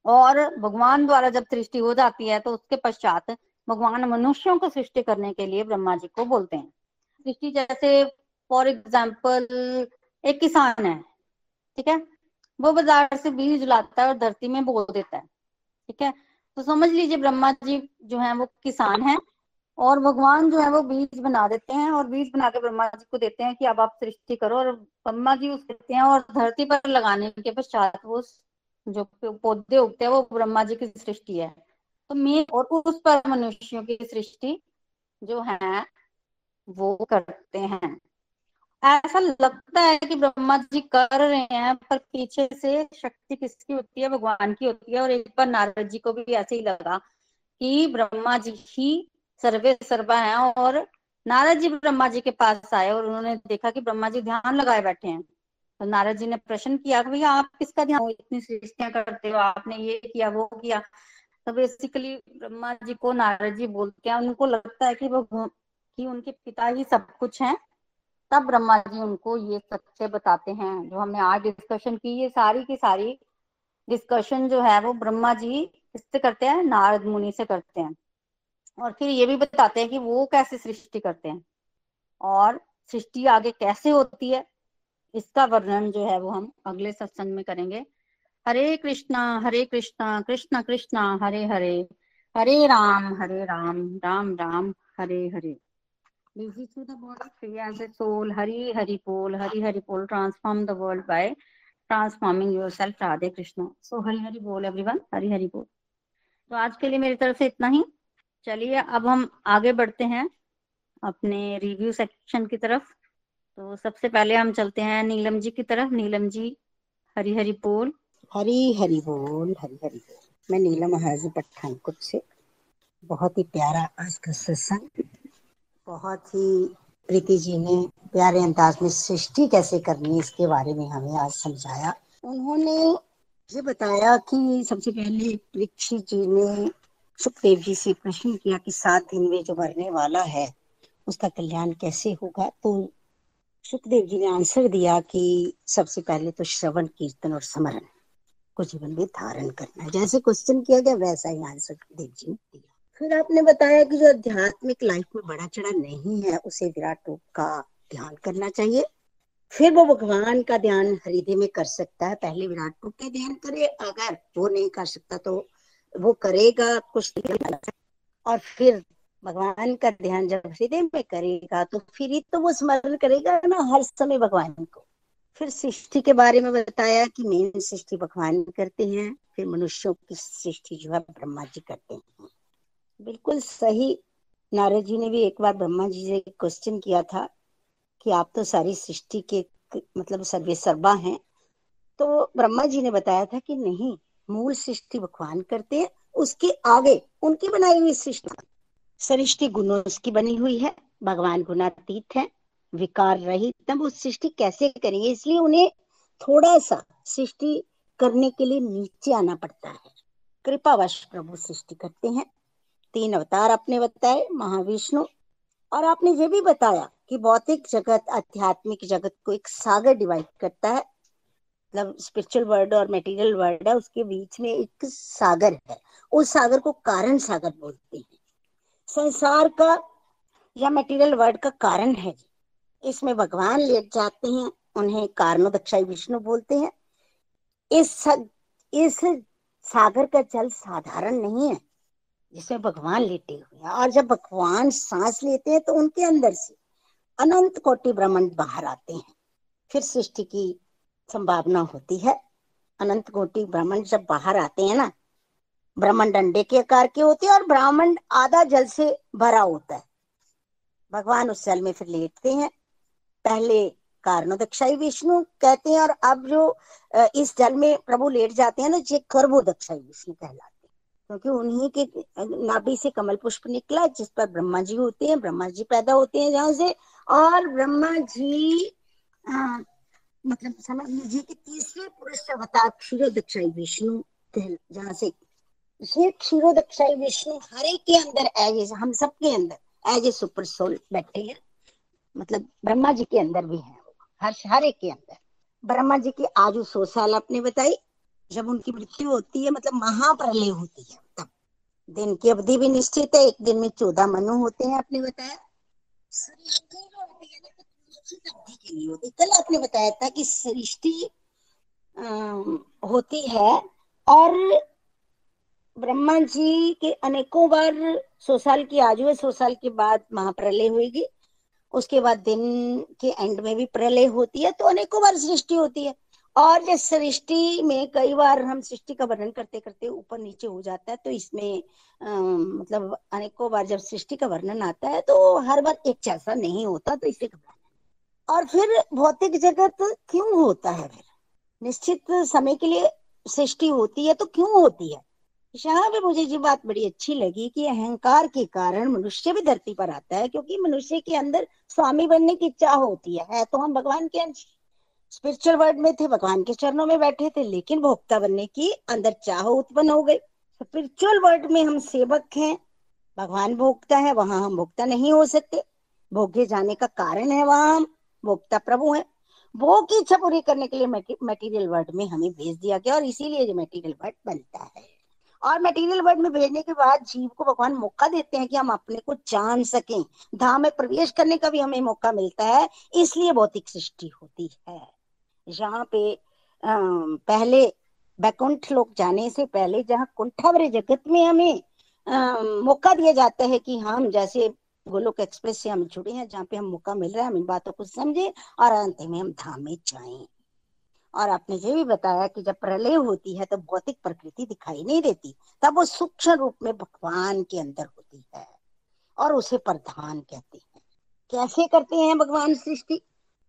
और भगवान द्वारा जब सृष्टि हो जाती है तो उसके पश्चात भगवान मनुष्यों को सृष्टि करने के लिए ब्रह्मा जी को बोलते हैं। सृष्टि जैसे फॉर एग्ज़ाम्पल एक किसान है, ठीक है? वो बाज़ार से बीज लाता है और धरती में बो देता है, ठीक है? तो समझ लीजिए ब्रह्मा जी जो है वो किसान है। और भगवान जो है वो बीज बना देते हैं और बीज बना के ब्रह्मा जी को देते हैं कि अब आप सृष्टि करो और ब्रह्मा जी उस देते हैं और धरती पर लगाने के पश्चात वो जो पौधे उगते हैं वो ब्रह्मा जी की सृष्टि है। तो मैं और उस पर मनुष्यों की सृष्टि जो है वो करते हैं। ऐसा लगता है कि ब्रह्मा जी कर रहे हैं, पर पीछे से शक्ति किसकी होती है? भगवान की होती है। और एक बार नारद जी को भी ऐसे ही लगा कि ब्रह्मा जी ही सर्वे सर्वा है और नारद जी ब्रह्मा जी के पास आए और उन्होंने देखा कि ब्रह्मा जी ध्यान लगाए बैठे हैं। तो नारद जी ने प्रश्न किया कि भैया, आप किसका ध्यान, इतनी सृष्टियाँ करते हो? आपने ये किया, वो किया। तो बेसिकली ब्रह्मा जी को नारद जी बोलते हैं, उनको लगता है कि वो कि उनके पिता ही सब कुछ हैं, तब ब्रह्मा जी उनको ये सच्चे बताते हैं, जो हमने आज डिस्कशन की, ये सारी की सारी डिस्कशन जो है, वो ब्रह्मा जी किससे करते हैं? नारद मुनि से करते हैं। और फिर ये भी बताते हैं कि वो कैसे सृष्टि करते हैं और सृष्टि आगे कैसे होती है, इसका वर्णन जो है वो हम अगले सत्संग में करेंगे। Hare Krishna Hare Krishna, Krishna Krishna, Hare Hare Hare Ram Hare Ram Ram Ram, Hare Hare. Soul Hari Hari Hari transform the by transforming yourself Radhe Krishna. So Hari Hari बोल एवरी वन हरी हरि बोल। तो आज के लिए मेरी तरफ़ से इतना ही। चलिए, अब हम आगे बढ़ते हैं अपने रिव्यू सेक्शन की तरफ़। तो सबसे पहले हम चलते हैं नीलम जी की तरफ़। नीलम जी हरी हरी बोल। हरी हरी बोल हरी हरी बोल। मैं नीलम हाजी पठानकोट से। बहुत ही प्यारा आज का सत्संग बहुत ही प्रीति जी ने प्यारे अंदाज में सृष्टि कैसे करनी इसके बारे में हमें आज समझाया। उन्होंने ये बताया कि सबसे पहले परीक्षित जी ने सुखदेव जी से प्रश्न किया कि सात दिन में जो मरने वाला है, उसका कल्याण कैसे होगा? तो सुखदेव जी ने आंसर दिया कि सबसे पहले तो श्रवण, कीर्तन और स्मरण, को जीवन में धारण करना है। जैसे क्वेश्चन किया गया, वैसा ही आंसर देव जी ने दिया। फिर आपने बताया कि जो आध्यात्मिक लाइफ में बड़ा चढ़ा नहीं है, उसे विराट रूप का ध्यान करना चाहिए। फिर वो भगवान का ध्यान हृदय में कर सकता है, पहले विराट रूप का ध्यान करे, अगर वो नहीं कर सकता तो वो करेगा, कुछ और फिर भगवान का ध्यान जब हृदय में करेगा तो फिर ही तो वो स्मरण करेगा ना हर समय भगवान को। फिर सृष्टि के बारे में बताया कि मेन सृष्टि भगवान करते हैं, फिर मनुष्यों की सृष्टि जो है ब्रह्मा जी करते हैं। बिल्कुल सही। नारद जी ने भी एक बार ब्रह्मा जी से क्वेश्चन किया था कि आप तो सारी सृष्टि के मतलब सर्वे सर्वा हैं। तो ब्रह्मा जी ने बताया था कि नहीं मूल सृष्टि भगवान करते हैं, उसके आगे उनकी बनाई हुई सृष्टि। सृष्टि गुणों की बनी हुई है, भगवान गुणातीत है, विकार रहित तब उस सृष्टि कैसे करेंगे? इसलिए उन्हें थोड़ा सा सृष्टि करने के लिए नीचे आना पड़ता है। कृपावश प्रभु सृष्टि करते हैं। तीन अवतार आपने बताए, महाविष्णु। और आपने ये भी बताया कि भौतिक जगत, आध्यात्मिक जगत को एक सागर डिवाइड करता है। मतलब स्पिरिचुअल वर्ल्ड और मेटीरियल वर्ल्ड है, उसके बीच में एक सागर है। उस सागर को कारण सागर बोलते हैं। संसार का या मटेरियल वर्ल्ड का कारण है। इसमें भगवान लेट जाते हैं, उन्हें कारणोदक्षाई विष्णु बोलते हैं। इस इस सागर का जल साधारण नहीं है, जिसमें भगवान लेटे हुए हैं। और जब भगवान सांस लेते हैं तो उनके अंदर से अनंत कोटि ब्रह्मांड बाहर आते हैं। फिर सृष्टि की संभावना होती है। अनंत कोटि ब्रह्मांड जब बाहर आते हैं ना, ब्राह्मण अंडे के आकार के होते हैं और ब्राह्मण आधा जल से भरा होता है। भगवान उस जल में फिर लेटते हैं। पहले कारणोदक्षाई विष्णु कहते हैं और अब जो इस जल में प्रभु लेट जाते हैं ना, ये कर्बोदक्षाई विष्णु कहलाते क्योंकि उन्हीं के, नाभि से कमल पुष्प निकला, जिस पर ब्रह्मा जी होते हैं ब्रह्मा जी पैदा होते हैं जहाँ से, और ब्रह्मा जी मतलब समझ लीजिए कि तीसरे पुरुष अवतार क्षीरोदक्षाई विष्णु जहाँ से ये क्षीरोदक्षाई विष्णु हर के अंदर एज हम सबके अंदर एज ए सुपर सोल बैठे हैं। मतलब ब्रह्मा जी के अंदर भी है हर हर के अंदर। ब्रह्मा जी की आयु सौ साल आपने बताई, जब उनकी मृत्यु होती है मतलब महाप्रलय होती है तब। दिन की अवधि भी निश्चित है, एक दिन में चौदह मनु होते हैं, आपने बताया। के लिए होती कल आपने बताया था कि सृष्टि होती है और ब्रह्मा जी के अनेकों बार सौ साल की आज हुए सौ साल के बाद महाप्रलय होगी उसके बाद दिन के एंड में भी प्रलय होती है तो अनेकों बार सृष्टि होती है। और जब सृष्टि में कई बार हम सृष्टि का वर्णन करते करते ऊपर नीचे हो जाता है तो इसमें आ, मतलब अनेकों बार जब सृष्टि का वर्णन आता है तो हर बार एक जैसा नहीं होता तो इसे और फिर भौतिक जगत क्यों होता है फिर? निश्चित समय के लिए सृष्टि होती है तो क्यों होती है? यहाँ पे मुझे ये बात बड़ी अच्छी लगी कि अहंकार के कारण मनुष्य भी धरती पर आता है क्योंकि मनुष्य के अंदर स्वामी बनने की इच्छा होती है, तो हम भगवान के अंश। स्पिरिचुअल वर्ल्ड में थे भगवान के चरणों में बैठे थे लेकिन भोक्ता बनने की अंदर चाह उत्पन्न हो गई। स्पिरिचुअल वर्ल्ड में हम सेवक हैं भगवान भोक्ता है वहाँ हम भोक्ता नहीं हो सकते। भोगे जाने का कारण है वहाँ हम। भोक्ता प्रभु है। भोग की इच्छा पूरी करने के लिए मटेरियल वर्ल्ड में हमें भेज दिया गया और इसीलिए जो मटेरियल वर्ल्ड बनता है। और मटेरियल वर्ल्ड में भेजने के बाद जीव को भगवान मौका देते हैं कि हम अपने को जान सकें। धाम में प्रवेश करने का भी हमें मौका मिलता है, इसलिए भौतिक सृष्टि होती है। यहाँ पे पहले बैकुंठ लोग जाने से पहले जहाँ कुंठावरे जगत में हमें मौका दिया जाता है कि हम जैसे गोलोक एक्सप्रेस से हम जुड़े हैं, जहाँ पे हम मौका मिल रहा है, हम इन बातों को समझे और अंत में हम धाम में जाएँ। और आपने ये भी बताया कि जब प्रलय होती है तो भौतिक प्रकृति दिखाई नहीं देती, तब वो सूक्ष्म रूप में भगवान के अंदर होती है और उसे प्रधान कहते हैं। कैसे करते हैं भगवान सृष्टि?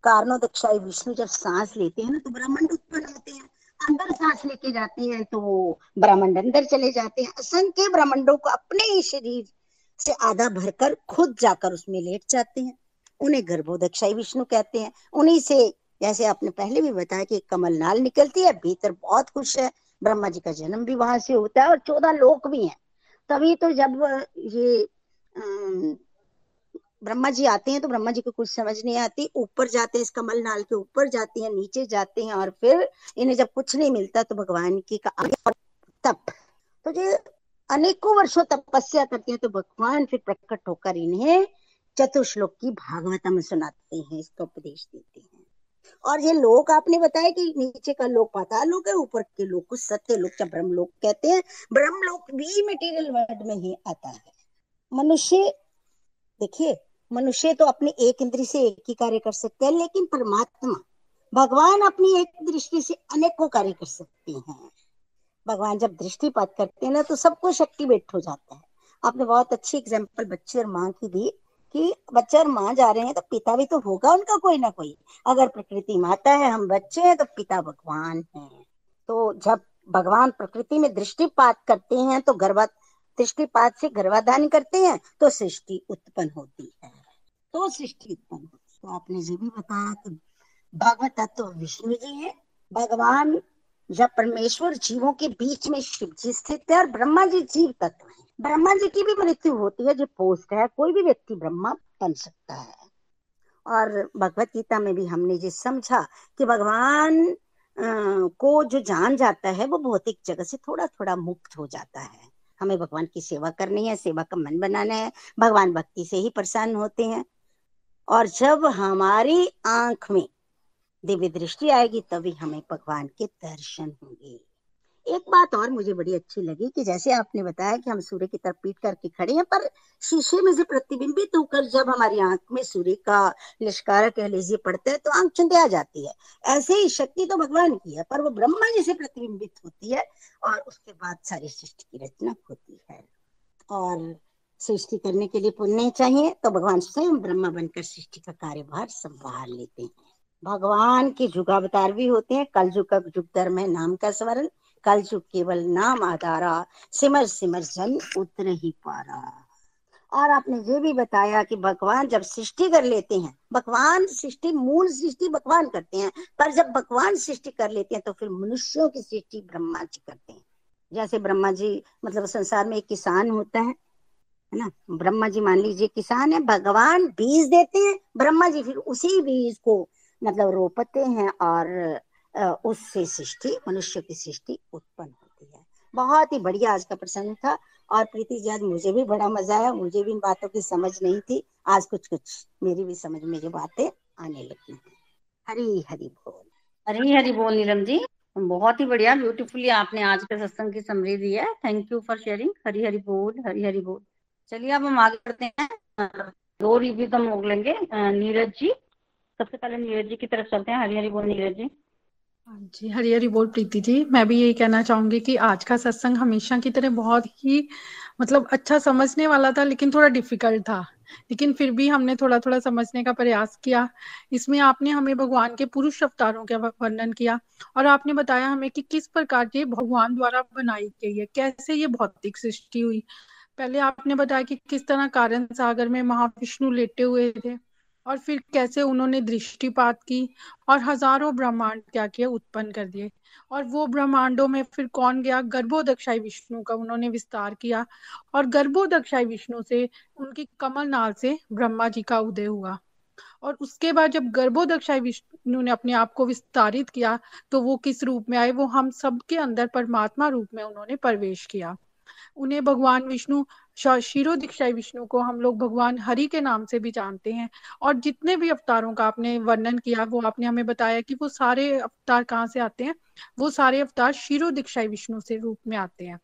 कारणों दक्षाई विष्णु जब सांस लेते हैं ना तो ब्रह्मांड उत्पन्न होते हैं। अंदर सांस लेके जाते हैं तो ब्रह्मांड अंदर चले जाते हैं। असंख्य ब्रह्मांडों को अपने ही शरीर से आधा भरकर खुद जाकर उसमें लेट जाते हैं। उन्हें गर्भोदक्षाई विष्णु कहते हैं। उन्हीं से, जैसे आपने पहले भी बताया कि कमल नाल निकलती है, भीतर बहुत कुछ है। ब्रह्मा जी का जन्म भी वहाँ से होता है और चौदह लोक भी हैं। तभी तो जब ये ब्रह्मा जी आते हैं तो ब्रह्मा जी को कुछ समझ नहीं आती। ऊपर जाते हैं इस कमल नाल के ऊपर जाते हैं, नीचे जाते हैं और फिर इन्हें जब कुछ नहीं मिलता तो भगवान की का तप। तो ये अनेकों वर्षों तपस्या करते हैं तो भगवान फिर प्रकट होकर इन्हें चतुर्श्लोक की भागवतम सुनाते हैं, इसका उपदेश देते हैं। और ये लोक, आपने बताया कि नीचे का लोक पाताल लोक है, ऊपर के लोक को सत्य लोक या ब्रह्म लोक कहते हैं। ब्रह्म लोक भी मटेरियल वर्ल्ड में ही आता है। मनुष्य, देखिए, मनुष्य तो अपने एक इंद्री से एक ही कार्य कर सकते हैं, लेकिन परमात्मा, भगवान अपनी एक दृष्टि से अनेकों कार्य कर सकते हैं। भगवान जब दृष्टिपात करते हैं ना तो सबको शक्ति बैठ हो जाता है। आपने बहुत अच्छी एग्ज़ाम्पल बच्चे और माँ की दी कि बच्चे और माँ जा रहे हैं तो पिता भी तो होगा उनका कोई ना कोई। अगर प्रकृति माता है, हम बच्चे हैं तो पिता भगवान है। तो जब भगवान प्रकृति में दृष्टिपात करते हैं तो गर्भा, दृष्टिपात से गर्भाधान करते हैं तो सृष्टि उत्पन्न होती है। तो सृष्टि उत्पन्न होती है। तो आपने ये भी बताया कि भगवत तत्व विष्णु जी है। भगवान जब परमेश्वर जीवों के बीच में शिव जी स्थित है और ब्रह्मा जी जीव तत्व है। ब्रह्मा जी की भी मृत्यु होती है, जो पोस्ट है, कोई भी व्यक्ति ब्रह्मा बन सकता है। और भगवत गीता में भी हमने ये समझा कि भगवान को जो जान जाता है, वो भौतिक जगत से थोड़ा थोड़ा मुक्त हो जाता है। हमें भगवान की सेवा करनी है, सेवा का मन बनाना है, भगवान भक्ति से ही प्रसन्न होते हैं। और जब हमारी आँख में दिव्य दृष्टि आएगी, तभी हमें भगवान के दर्शन होंगे। एक बात और मुझे बड़ी अच्छी लगी कि जैसे आपने बताया कि हम सूर्य की तरफ़ पीट करके खड़े हैं, पर शीशे में से प्रतिबिंबित होकर जब हमारी आँख में सूर्य का लिश्कार कह लीजिए पड़ता है तो आँख चुंदिया जाती है। ऐसे ही शक्ति तो भगवान की है, पर वो ब्रह्मा जी से प्रतिबिंबित होती है और उसके बाद सारी सृष्टि की रचना होती है। और सृष्टि करने के लिए पुण्य चाहिए तो भगवान स्वयं ब्रह्मा बनकर सृष्टि का कार्यभार संभाल लेते हैं। भगवान के जुगावतार भी होते हैं। कल जुग का जुग है नाम का स्मरण कल जुग केवल नाम आधारा, सिमर सिमर जन उतर ही पारा। और आपने ये भी बताया कि भगवान जब सृष्टि कर लेते हैं, भगवान सृष्टि, मूल सृष्टि भगवान करते हैं, पर जब भगवान सृष्टि कर लेते हैं तो फिर मनुष्यों की सृष्टि ब्रह्मा जी करते हैं। जैसे ब्रह्मा जी मतलब संसार में एक किसान होता है है ना? ब्रह्मा जी मान लीजिए किसान है, भगवान बीज देते हैं ब्रह्मा जी फिर उसी बीज को मतलब रोपते हैं और उससे सृष्टि, मनुष्य की सृष्टि उत्पन्न होती है। बहुत ही बढ़िया आज का प्रसंग था और प्रीति जी, आज मुझे भी बड़ा मज़ा आया। मुझे भी इन बातों की समझ नहीं थी। आज कुछ कुछ मेरी भी समझ में ये बातें आने लगी हैं। हरी हरी बोल। हरी हरी बोल, नीलम जी। बहुत ही बढ़िया ब्यूटीफुली आपने आज के सत्संग की समरी दी है। Thank you for sharing Hari Hari बोल, हरी हरी बोल। चलिए अब हम आगे बढ़ते हैं। दो रिव्यू तो हम लेंगे नीरज जी सबसे पहले नीरज जी की तरफ़ चलते हैं। हरी हरी बोल, नीरज जी। हाँ जी हरी हरी बोल, प्रीति जी। मैं भी यही कहना चाहूँगी कि आज का सत्संग हमेशा की तरह बहुत ही मतलब अच्छा समझने वाला था, लेकिन थोड़ा डिफ़िकल्ट था। लेकिन फिर भी हमने थोड़ा थोड़ा समझने का प्रयास किया। इसमें आपने हमें भगवान के पुरुष अवतारों का वर्णन किया और आपने बताया हमें कि किस प्रकार ये भगवान द्वारा बनाई गई है, कैसे ये भौतिक सृष्टि हुई। पहले आपने बताया कि किस तरह कारण सागर में महाविष्णु लेटे हुए थे। और फिर कैसे उन्होंने दृष्टिपात की और हज़ारों ब्रह्मांड क्या किया उत्पन्न कर दिए। और वो ब्रह्मांडों में फिर कौन गया? गर्भोदक्षाई विष्णु का उन्होंने विस्तार किया और गर्भोदक्षाई विष्णु से उनकी कमल नाल से ब्रह्मा जी का उदय हुआ। और उसके बाद जब गर्भोदक्षाई विष्णु ने अपने आप को विस्तारित किया तो वो किस रूप में आए? वो हम सबके अंदर परमात्मा रूप में उन्होंने प्रवेश किया। उन्हें भगवान विष्णु शिरो दीक्षा विष्णु को हम लोग भगवान हरि के नाम से भी जानते हैं। और जितने भी अवतारों का आपने वर्णन किया वो आपने हमें बताया कि वो सारे अवतार कहाँ से आते हैं? वो सारे अवतार शिरो दीक्षा विष्णु से रूप में आते हैं।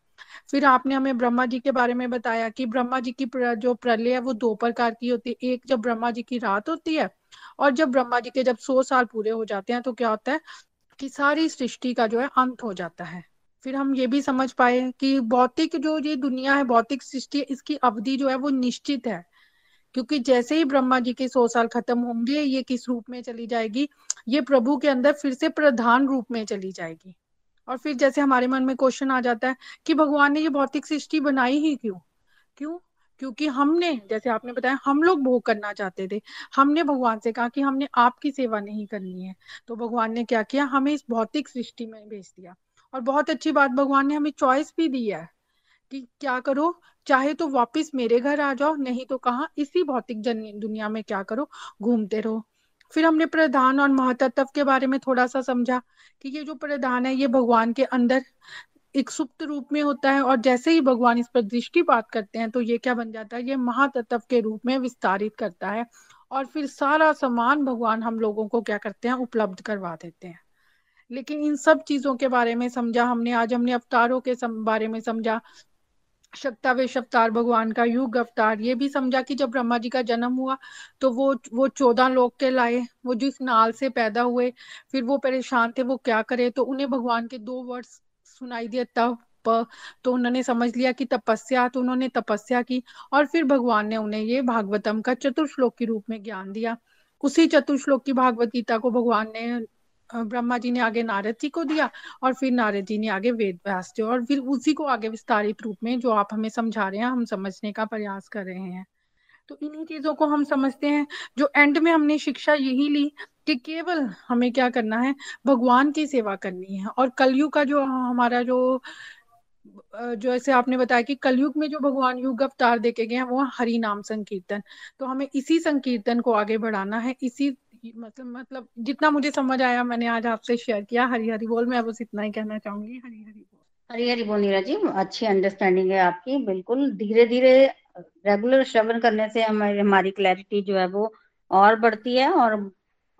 फिर आपने हमें ब्रह्मा जी के बारे में बताया कि ब्रह्मा जी की प्र, जो प्रलय है वो दो प्रकार की होती है। एक जब ब्रह्मा जी की रात होती है और जब ब्रह्मा जी के जब सौ साल पूरे हो जाते हैं तो क्या होता है कि सारी सृष्टि का जो है अंत हो जाता है। फिर हम ये भी समझ पाए कि भौतिक जो ये दुनिया है, भौतिक सृष्टि इसकी अवधि जो है वो निश्चित है। क्योंकि जैसे ही ब्रह्मा जी के सौ साल खत्म होंगे, ये किस रूप में चली जाएगी? ये प्रभु के अंदर फिर से प्रधान रूप में चली जाएगी। और फिर जैसे हमारे मन में क्वेश्चन आ जाता है कि भगवान ने ये भौतिक सृष्टि बनाई ही क्यों? क्यों? क्योंकि हमने, जैसे आपने बताया, हम लोग भोग करना चाहते थे। हमने भगवान से कहा कि हमने आपकी सेवा नहीं करनी है। तो भगवान ने क्या किया? हमें इस भौतिक सृष्टि में भेज दिया। और बहुत अच्छी बात, भगवान ने हमें चॉइस भी दी है कि क्या करो, चाहे तो वापस मेरे घर आ जाओ, नहीं तो कहा, इसी भौतिक दुनिया में क्या करो, घूमते रहो। फिर हमने प्रधान और महातत्व के बारे में थोड़ा सा समझा कि ये जो प्रधान है, ये भगवान के अंदर एक सुप्त रूप में होता है और जैसे ही भगवान इस पर दृष्टिपात करते हैं तो ये क्या बन जाता है, ये महातत्व के रूप में विस्तारित करता है और फिर सारा सामान भगवान हम लोगों को क्या करते हैं, उपलब्ध करवा देते हैं। लेकिन इन सब चीज़ों के बारे में समझा हमने, आज हमने अवतारों के बारे में समझा। शक्तावेश अवतार, भगवान का युग अवतार, ये भी समझा कि जब ब्रह्मा जी का जन्म हुआ तो वो वो चौदह लोग के लाए, वो जिस नाल से पैदा हुए, फिर वो परेशान थे, वो क्या करे तो उन्हें भगवान के दो वर्ड सुनाई दिए, तप तो उन्होंने समझ लिया कि तपस्या तो उन्होंने तपस्या की, और फिर भगवान ने उन्हें ये भागवतम का चतुर्श्लोक के रूप में ज्ञान दिया। उसी चतुर्श्लोक की भागवत गीता को भगवान ने ब्रह्मा जी ने आगे नारद जी को दिया और फिर नारद जी ने आगे वेद व्यास दिया और फिर उसी को आगे विस्तारित रूप में जो आप हमें समझा रहे हैं, हम समझने का प्रयास कर रहे हैं। तो इन्हीं चीज़ों को हम समझते हैं। जो एंड में हमने शिक्षा यही ली कि केवल हमें क्या करना है? भगवान की सेवा करनी है और कलयुग का जो हमारा जो जो ऐसे आपने बताया कि कलयुग में जो भगवान युग अवतार देखे गए हैं, वो हरि नाम संकीर्तन। तो हमें इसी संकीर्तन को आगे बढ़ाना है। इसी मतलब मतलब जितना मुझे समझ आया, मैंने आज आपसे शेयर किया। हरी हरी बोल, मैं बस इतना ही कहना चाहूँगी। हरी हरी बोल। हरी हरी बोल नीरा जी, अच्छी अंडरस्टैंडिंग है आपकी। बिल्कुल धीरे धीरे रेगुलर श्रवण करने से हमारी हमारी क्लैरिटी जो है वो और बढ़ती है और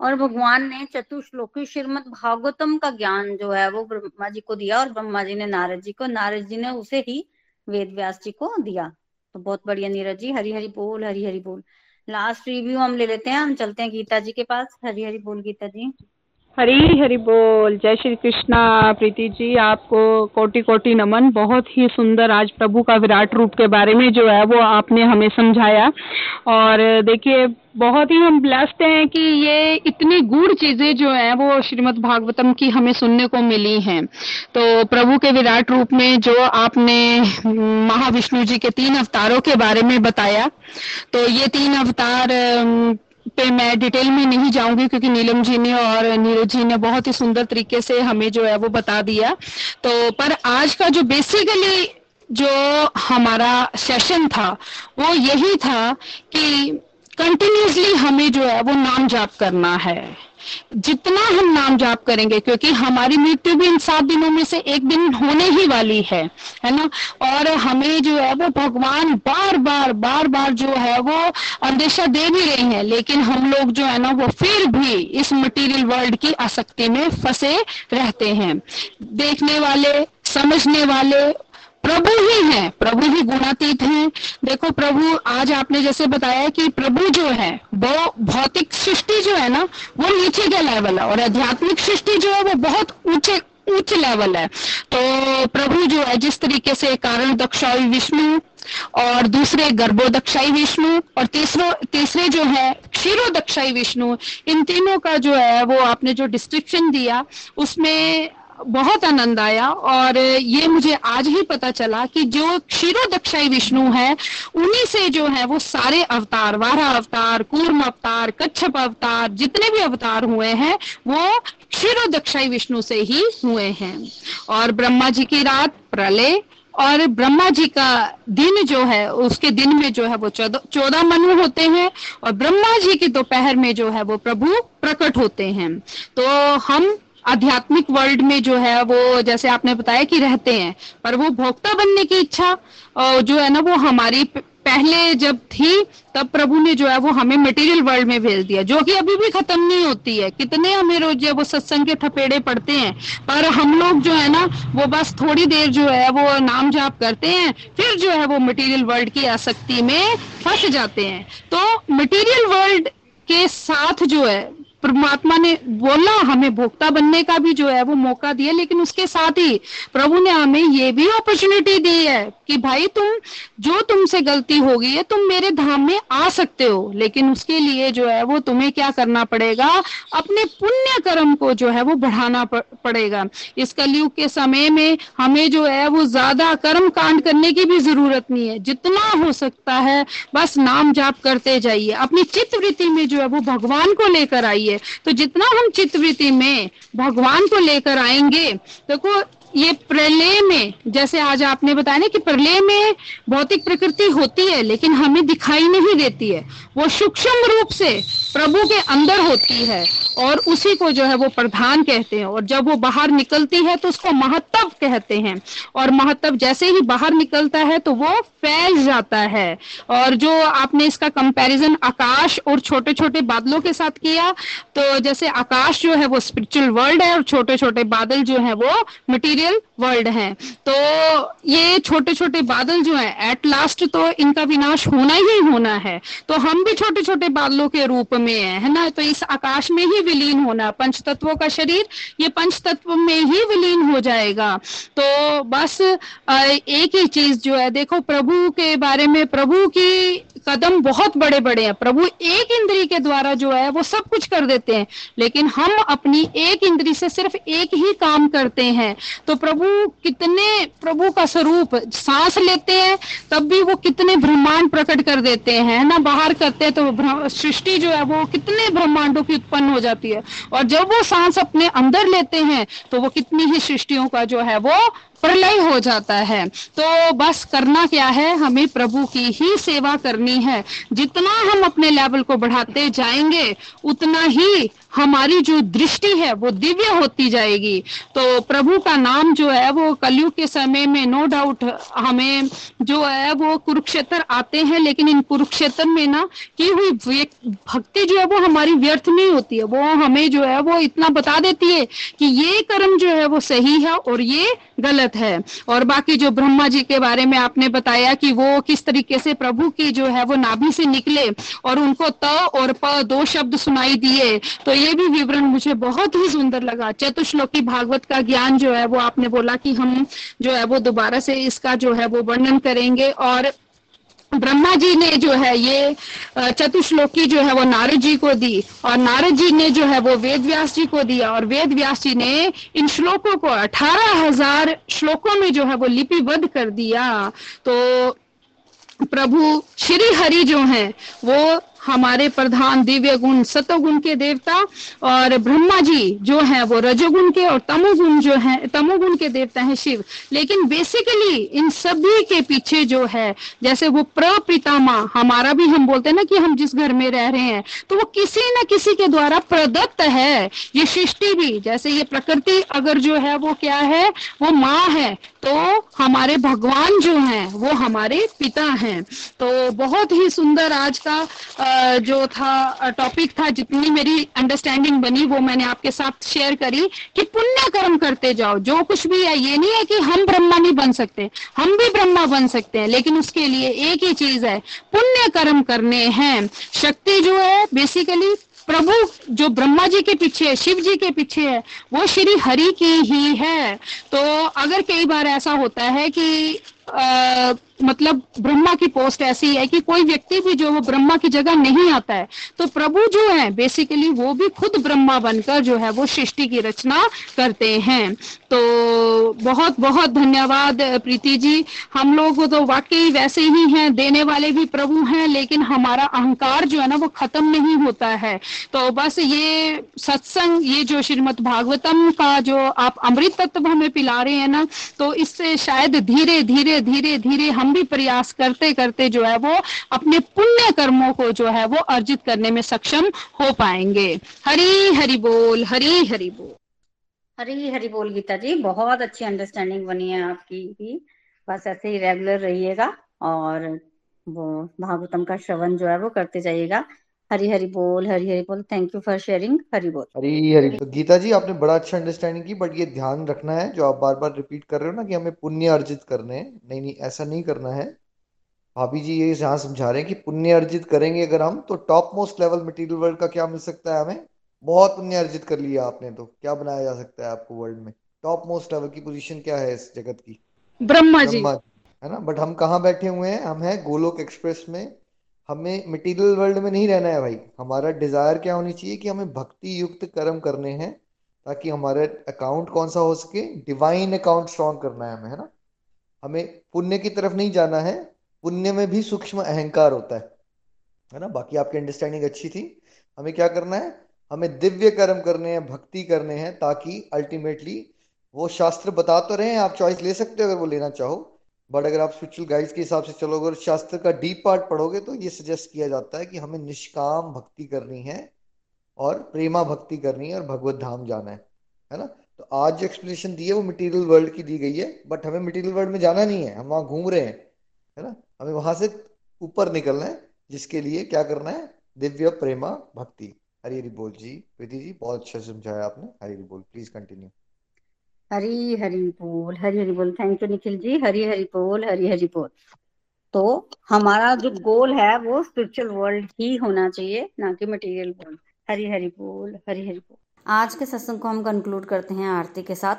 और भगवान ने चतुर्श्लोकी श्रीमद भागवतम का ज्ञान जो है वो ब्रह्मा जी को दिया और ब्रह्मा जी ने नारद जी को, नारद जी ने उसे ही वेद व्यास जी को दिया। तो बहुत बढ़िया नीरज जी हरी हरी बोल हरी हरी बोल। लास्ट रिव्यू हम ले लेते हैं, हम चलते हैं गीता जी के पास। हरी हरी बोल गीता जी। हरी हरी बोल। जय श्री कृष्णा। प्रीति जी, आपको कोटि कोटि नमन। बहुत ही सुंदर आज प्रभु का विराट रूप के बारे में जो है, वो आपने हमें समझाया। और देखिए, बहुत ही हम ब्लेस्ड हैं कि ये इतनी गूढ़ चीज़ें जो है, वो श्रीमद् भागवतम की हमें सुनने को मिली हैं। तो प्रभु के विराट रूप में जो आपने महाविष्णु जी के तीन अवतारों के बारे में बताया तो ये तीन अवतार पे मैं डिटेल में नहीं जाऊँगी क्योंकि नीलम जी ने और नीरज जी ने बहुत ही सुंदर तरीके से हमें जो है वो बता दिया। तो पर आज का जो बेसिकली जो हमारा सेशन था, वो यही था कि कंटिन्यूसली हमें जो है वो नाम जाप करना है। जितना हम नाम जाप करेंगे, क्योंकि हमारी मृत्यु भी इन सात दिनों में से एक दिन होने ही वाली है है ना? और हमें जो है वो भगवान बार बार बार बार जो है वो अंदेशा दे भी रहे हैं, लेकिन हम लोग जो है ना वो फिर भी इस मटेरियल वर्ल्ड की आसक्ति में फंसे रहते हैं। देखने वाले, समझने वाले प्रभु ही है, प्रभु ही गुणातीत है। देखो प्रभु, आज आपने जैसे बताया कि प्रभु जो है, वो भौतिक सृष्टि जो है ना, वो नीचे के लेवल है और आध्यात्मिक सृष्टि जो है, वो बहुत ऊँचे उच्च लेवल है। तो प्रभु जो है, जिस तरीके से कारण दक्षाई विष्णु और दूसरे गर्भोदक्षाई विष्णु और तीसरो, तीसरे जो है, क्षीरो दक्षाई विष्णु, इन तीनों का जो है, वो आपने जो डिस्क्रिप्शन दिया, उसमें बहुत आनंद आया और ये मुझे आज ही पता चला कि जो क्षीरो दक्षाई विष्णु है, उन्हीं से जो है वो सारे अवतार, वारा अवतार, कूर्म अवतार, कच्छप अवतार, जितने भी अवतार हुए हैं, वो क्षीरो दक्षाई विष्णु से ही हुए हैं। और ब्रह्मा जी की रात प्रलय और ब्रह्मा जी का दिन जो है, उसके दिन में जो है वो चौदह मनु होते हैं और ब्रह्मा जी की दोपहर में जो है वो प्रभु प्रकट होते हैं। तो हम आध्यात्मिक वर्ल्ड में जो है वो, जैसे आपने बताया कि रहते हैं, पर वो भोक्ता बनने की इच्छा जो है ना, वो हमारी पहले जब थी, तब प्रभु ने जो है वो हमें मटेरियल वर्ल्ड में भेज दिया, जो कि अभी भी खत्म नहीं होती है। कितने हमें रोज वो सत्संग के ठपेड़े पड़ते हैं, पर हम लोग जो है ना, वो बस थोड़ी देर जो है वो नाम जाप करते हैं, फिर जो है वो मटेरियल वर्ल्ड की आसक्ति में फंस जाते हैं। तो मटेरियल वर्ल्ड के साथ जो है परमात्मा ने बोला, हमें भोक्ता बनने का भी जो है वो मौका दिया, लेकिन उसके साथ ही प्रभु ने हमें ये भी अपॉर्चुनिटी दी है कि भाई तुम, जो तुमसे गलती हो गई है, तुम मेरे धाम में आ सकते हो, लेकिन उसके लिए जो है वो तुम्हें क्या करना पड़ेगा? अपने पुण्य कर्म को जो है वो बढ़ाना पड़ेगा। इस कलयुग के समय में हमें जो है वो ज़्यादा कर्म कांड करने की भी ज़रूरत नहीं है। जितना हो सकता है, बस नाम जाप करते जाइए। अपनी चित्तवृत्ति में जो है वो भगवान को लेकर आइए। चाहिए तो जितना हम चित्तवृत्ति में भगवान को लेकर आएँगे देखो ये प्रलय में, जैसे आज आपने बताया ना कि प्रलय में भौतिक प्रकृति होती है, लेकिन हमें दिखाई नहीं देती है। वो सूक्ष्म रूप से प्रभु के अंदर होती है और उसी को जो है वो प्रधान कहते हैं। और जब वो बाहर निकलती है तो उसको महत्व कहते हैं। और महत्व जैसे ही बाहर निकलता है तो वो फैल जाता है। और जो आपने इसका कंपैरिजन आकाश और छोटे छोटे बादलों के साथ किया तो जैसे आकाश जो है वो स्पिरिचुअल वर्ल्ड है, और छोटे छोटे बादल जो है वो मटीरियल मटेरियल वर्ल्ड है। तो ये छोटे छोटे बादल जो है एट लास्ट तो इनका विनाश होना ही होना है। तो हम भी छोटे छोटे बादलों के रूप में है है ना? तो इस आकाश में ही विलीन होना पंच तत्वों का शरीर, ये पंच तत्व में ही विलीन हो जाएगा। तो बस एक ही चीज़ जो है, देखो, प्रभु के बारे में, प्रभु की कदम बहुत बड़े बड़े हैं। प्रभु एक इंद्री के द्वारा जो है, वो सब कुछ कर देते हैं। लेकिन हम अपनी एक इंद्री से सिर्फ़ एक ही काम करते हैं। तो प्रभु कितने प्रभु का स्वरूप, सांस लेते हैं, तब भी वो कितने ब्रह्मांड प्रकट कर देते हैं ना? बाहर करते हैं तो सृष्टि जो है वो कितने ब्रह्मांडों की उत्पन्न हो जाती है। और जब वो सांस अपने अंदर लेते हैं तो वो कितनी ही सृष्टियों का जो है वो प्रलय हो जाता है। तो बस करना क्या है? हमें प्रभु की ही सेवा करनी है। जितना हम अपने लेवल को बढ़ाते जाएँगे, उतना ही हमारी जो दृष्टि है, वो दिव्य होती जाएगी। तो प्रभु का नाम जो है, वो कलयुग के समय में नो डाउट हमें जो है, वो कुरुक्षेत्र आते हैं। लेकिन इन कुरुक्षेत्र में ना, की हुई भक्ति जो है, वो हमारी व्यर्थ नहीं होती है। वो हमें जो है, वो इतना बता देती है कि ये कर्म जो है, वो सही है और ये गलत है। और बाकी जो ब्रह्मा जी के बारे में आपने बताया कि वो किस तरीके से प्रभु की जो है वो नाभि से निकले और उनको त और प दो शब्द सुनाई दिए तो ये भी विवरण मुझे बहुत ही सुंदर लगा। चतुश्लोकी भागवत का ज्ञान जो है वो आपने बोला कि हम जो है वो दोबारा से इसका जो है वो वर्णन करेंगे और ब्रह्मा जी ने जो है ये चतुश्लोकी जो है वो नारद जी को दी और नारद जी ने जो है वो वेद व्यास जी को दिया और वेद व्यास जी ने इन श्लोकों को अठारह हज़ार श्लोकों में जो है वो लिपिबद्ध कर दिया। तो प्रभु श्री हरि जो हैं, वो हमारे प्रधान दिव्य गुण सतोगुण के देवता और ब्रह्मा जी जो है, वो रजोगुण के और तमोगुण जो है, तमोगुण के देवता हैं शिव। लेकिन बेसिकली इन सभी के पीछे जो है, जैसे वो प्रपितामा हमारा भी हम बोलते हैं ना कि हम जिस घर में रह रहे हैं तो वो किसी न किसी के द्वारा प्रदत्त है। ये सृष्टि भी, जैसे ये प्रकृति अगर जो है, वो क्या है, वो माँ है तो हमारे भगवान जो हैं, वो हमारे पिता हैं। तो बहुत ही सुंदर आज का जो था टॉपिक था, जितनी मेरी अंडरस्टैंडिंग बनी, वो मैंने आपके साथ शेयर करी कि पुण्य कर्म करते जाओ। जो कुछ भी है, ये नहीं है कि हम ब्रह्मा नहीं बन सकते। हम भी ब्रह्मा बन सकते हैं, लेकिन उसके लिए एक ही चीज़ है पुण्य कर्म करने हैं। शक्ति जो है बेसिकली प्रभु, जो ब्रह्मा जी के पीछे है, शिव जी के पीछे है, वो श्री हरि की ही है। तो अगर कई बार ऐसा होता है कि आ, मतलब ब्रह्मा की पोस्ट ऐसी है कि कोई व्यक्ति भी जो वो ब्रह्मा की जगह नहीं आता है तो प्रभु जो है बेसिकली वो भी खुद ब्रह्मा बनकर जो है वो सृष्टि की रचना करते हैं। तो बहुत बहुत धन्यवाद प्रीति जी। हम लोग तो वाकई वैसे ही हैं देने वाले भी प्रभु हैं लेकिन हमारा अहंकार जो है ना वो खत्म नहीं होता है। तो बस ये सत्संग ये जो श्रीमद भागवतम का जो आप अमृत तत्व हमें पिला रहे हैं ना तो इससे शायद धीरे धीरे धीरे धीरे धीरे हम भी प्रयास करते करते जो है वो अपने पुण्य कर्मों को जो है वो अर्जित करने में सक्षम हो पाएँगे। हरी, हरि बोल, हरी, हरि बोल। हरी हरी बोल गीता जी, बहुत अच्छी अंडरस्टैंडिंग बनी है आपकी भी। बस ऐसे ही रेगुलर रहिएगा और वो भागवतम का श्रवण जो है वो करते जाइएगा। हरी हरी बोल हरी हरी बोल। Thank you for sharing Hari बोल। हरी हरी तो गीता जी आपने बड़ा अच्छा अंडरस्टैंडिंग की बट ये ध्यान रखना है जो आप बार बार रिपीट कर रहे हो ना कि हमें पुण्य अर्जित करने हैं। नहीं नहीं ऐसा नहीं करना है। भाभी जी ये यहाँ समझा रहे हैं कि पुण्य अर्जित करेंगे अगर हम तो top most level material world का क्या मिल सकता है हमें? बहुत पुण्य अर्जित कर लिया आपने तो। क्या बनाया जा सकता है आपको वर्ल्ड में? टॉप मोस्ट लेवल की पोजीशन क्या है इस जगत की? ब्रह्मा जी। है ना? बट हम कहाँ बैठे हुए हैं? हम हैं गोलोक एक्सप्रेस में। हमें मटेरियल वर्ल्ड में नहीं रहना है भाई। हमारा डिज़ायर क्या होनी चाहिए कि हमें भक्ति युक्त कर्म करने हैं, ताकि हमारे अकाउंट कौन सा हो सके? डिवाइन अकाउंट स्ट्रॉन्ग करना है हमें, है ना? हमें पुण्य की तरफ़ नहीं जाना है, पुण्य में भी सूक्ष्म अहंकार होता है है ना? बाकी आपकी अंडरस्टैंडिंग अच्छी थी। हमें क्या करना है? हमें दिव्य कर्म करने हैं, भक्ति करने हैं, ताकि अल्टीमेटली वो शास्त्र बता तो रहे हैं, आप चॉइस ले सकते हो अगर वो लेना चाहो। बट अगर आप स्पिरिचुअल गाइड्स के हिसाब से चलोगे और शास्त्र का डीप पार्ट पढ़ोगे तो ये सजेस्ट किया जाता है कि हमें निष्काम भक्ति करनी है और प्रेमा भक्ति करनी है और भगवत धाम जाना है है ना? तो आज जो एक्सप्लेनेशन दी है वो मटेरियल वर्ल्ड की दी गई है बट हमें मटेरियल वर्ल्ड में जाना नहीं है। हम वहाँ घूम रहे हैं, है ना? हमें वहाँ से ऊपर निकलना है, जिसके लिए क्या करना है? दिव्य प्रेमा भक्ति। हरी हरी बोल जी, प्रीति जी, बहुत अच्छा समझाया आपने। हरी हरी बोल प्लीज़ कंटिन्यू हरी हरी बोल, हरी हरी बोल। Thank you Nikhil ji. हरी हरी बोल, हरी हरी बोल। तो हमारा जो गोल है, वो स्पिरिचुअल वर्ल्ड ही होना चाहिए, ना कि मटेरियल वर्ल्ड हरी हरी बोल, हरी हरी बोल। आज के सत्संग को हम कंक्लूड करते हैं आरती के साथ।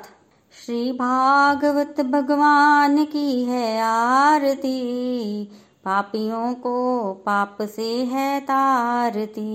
श्री भागवत भगवान की है आरती, पापियों को पाप से है तारती।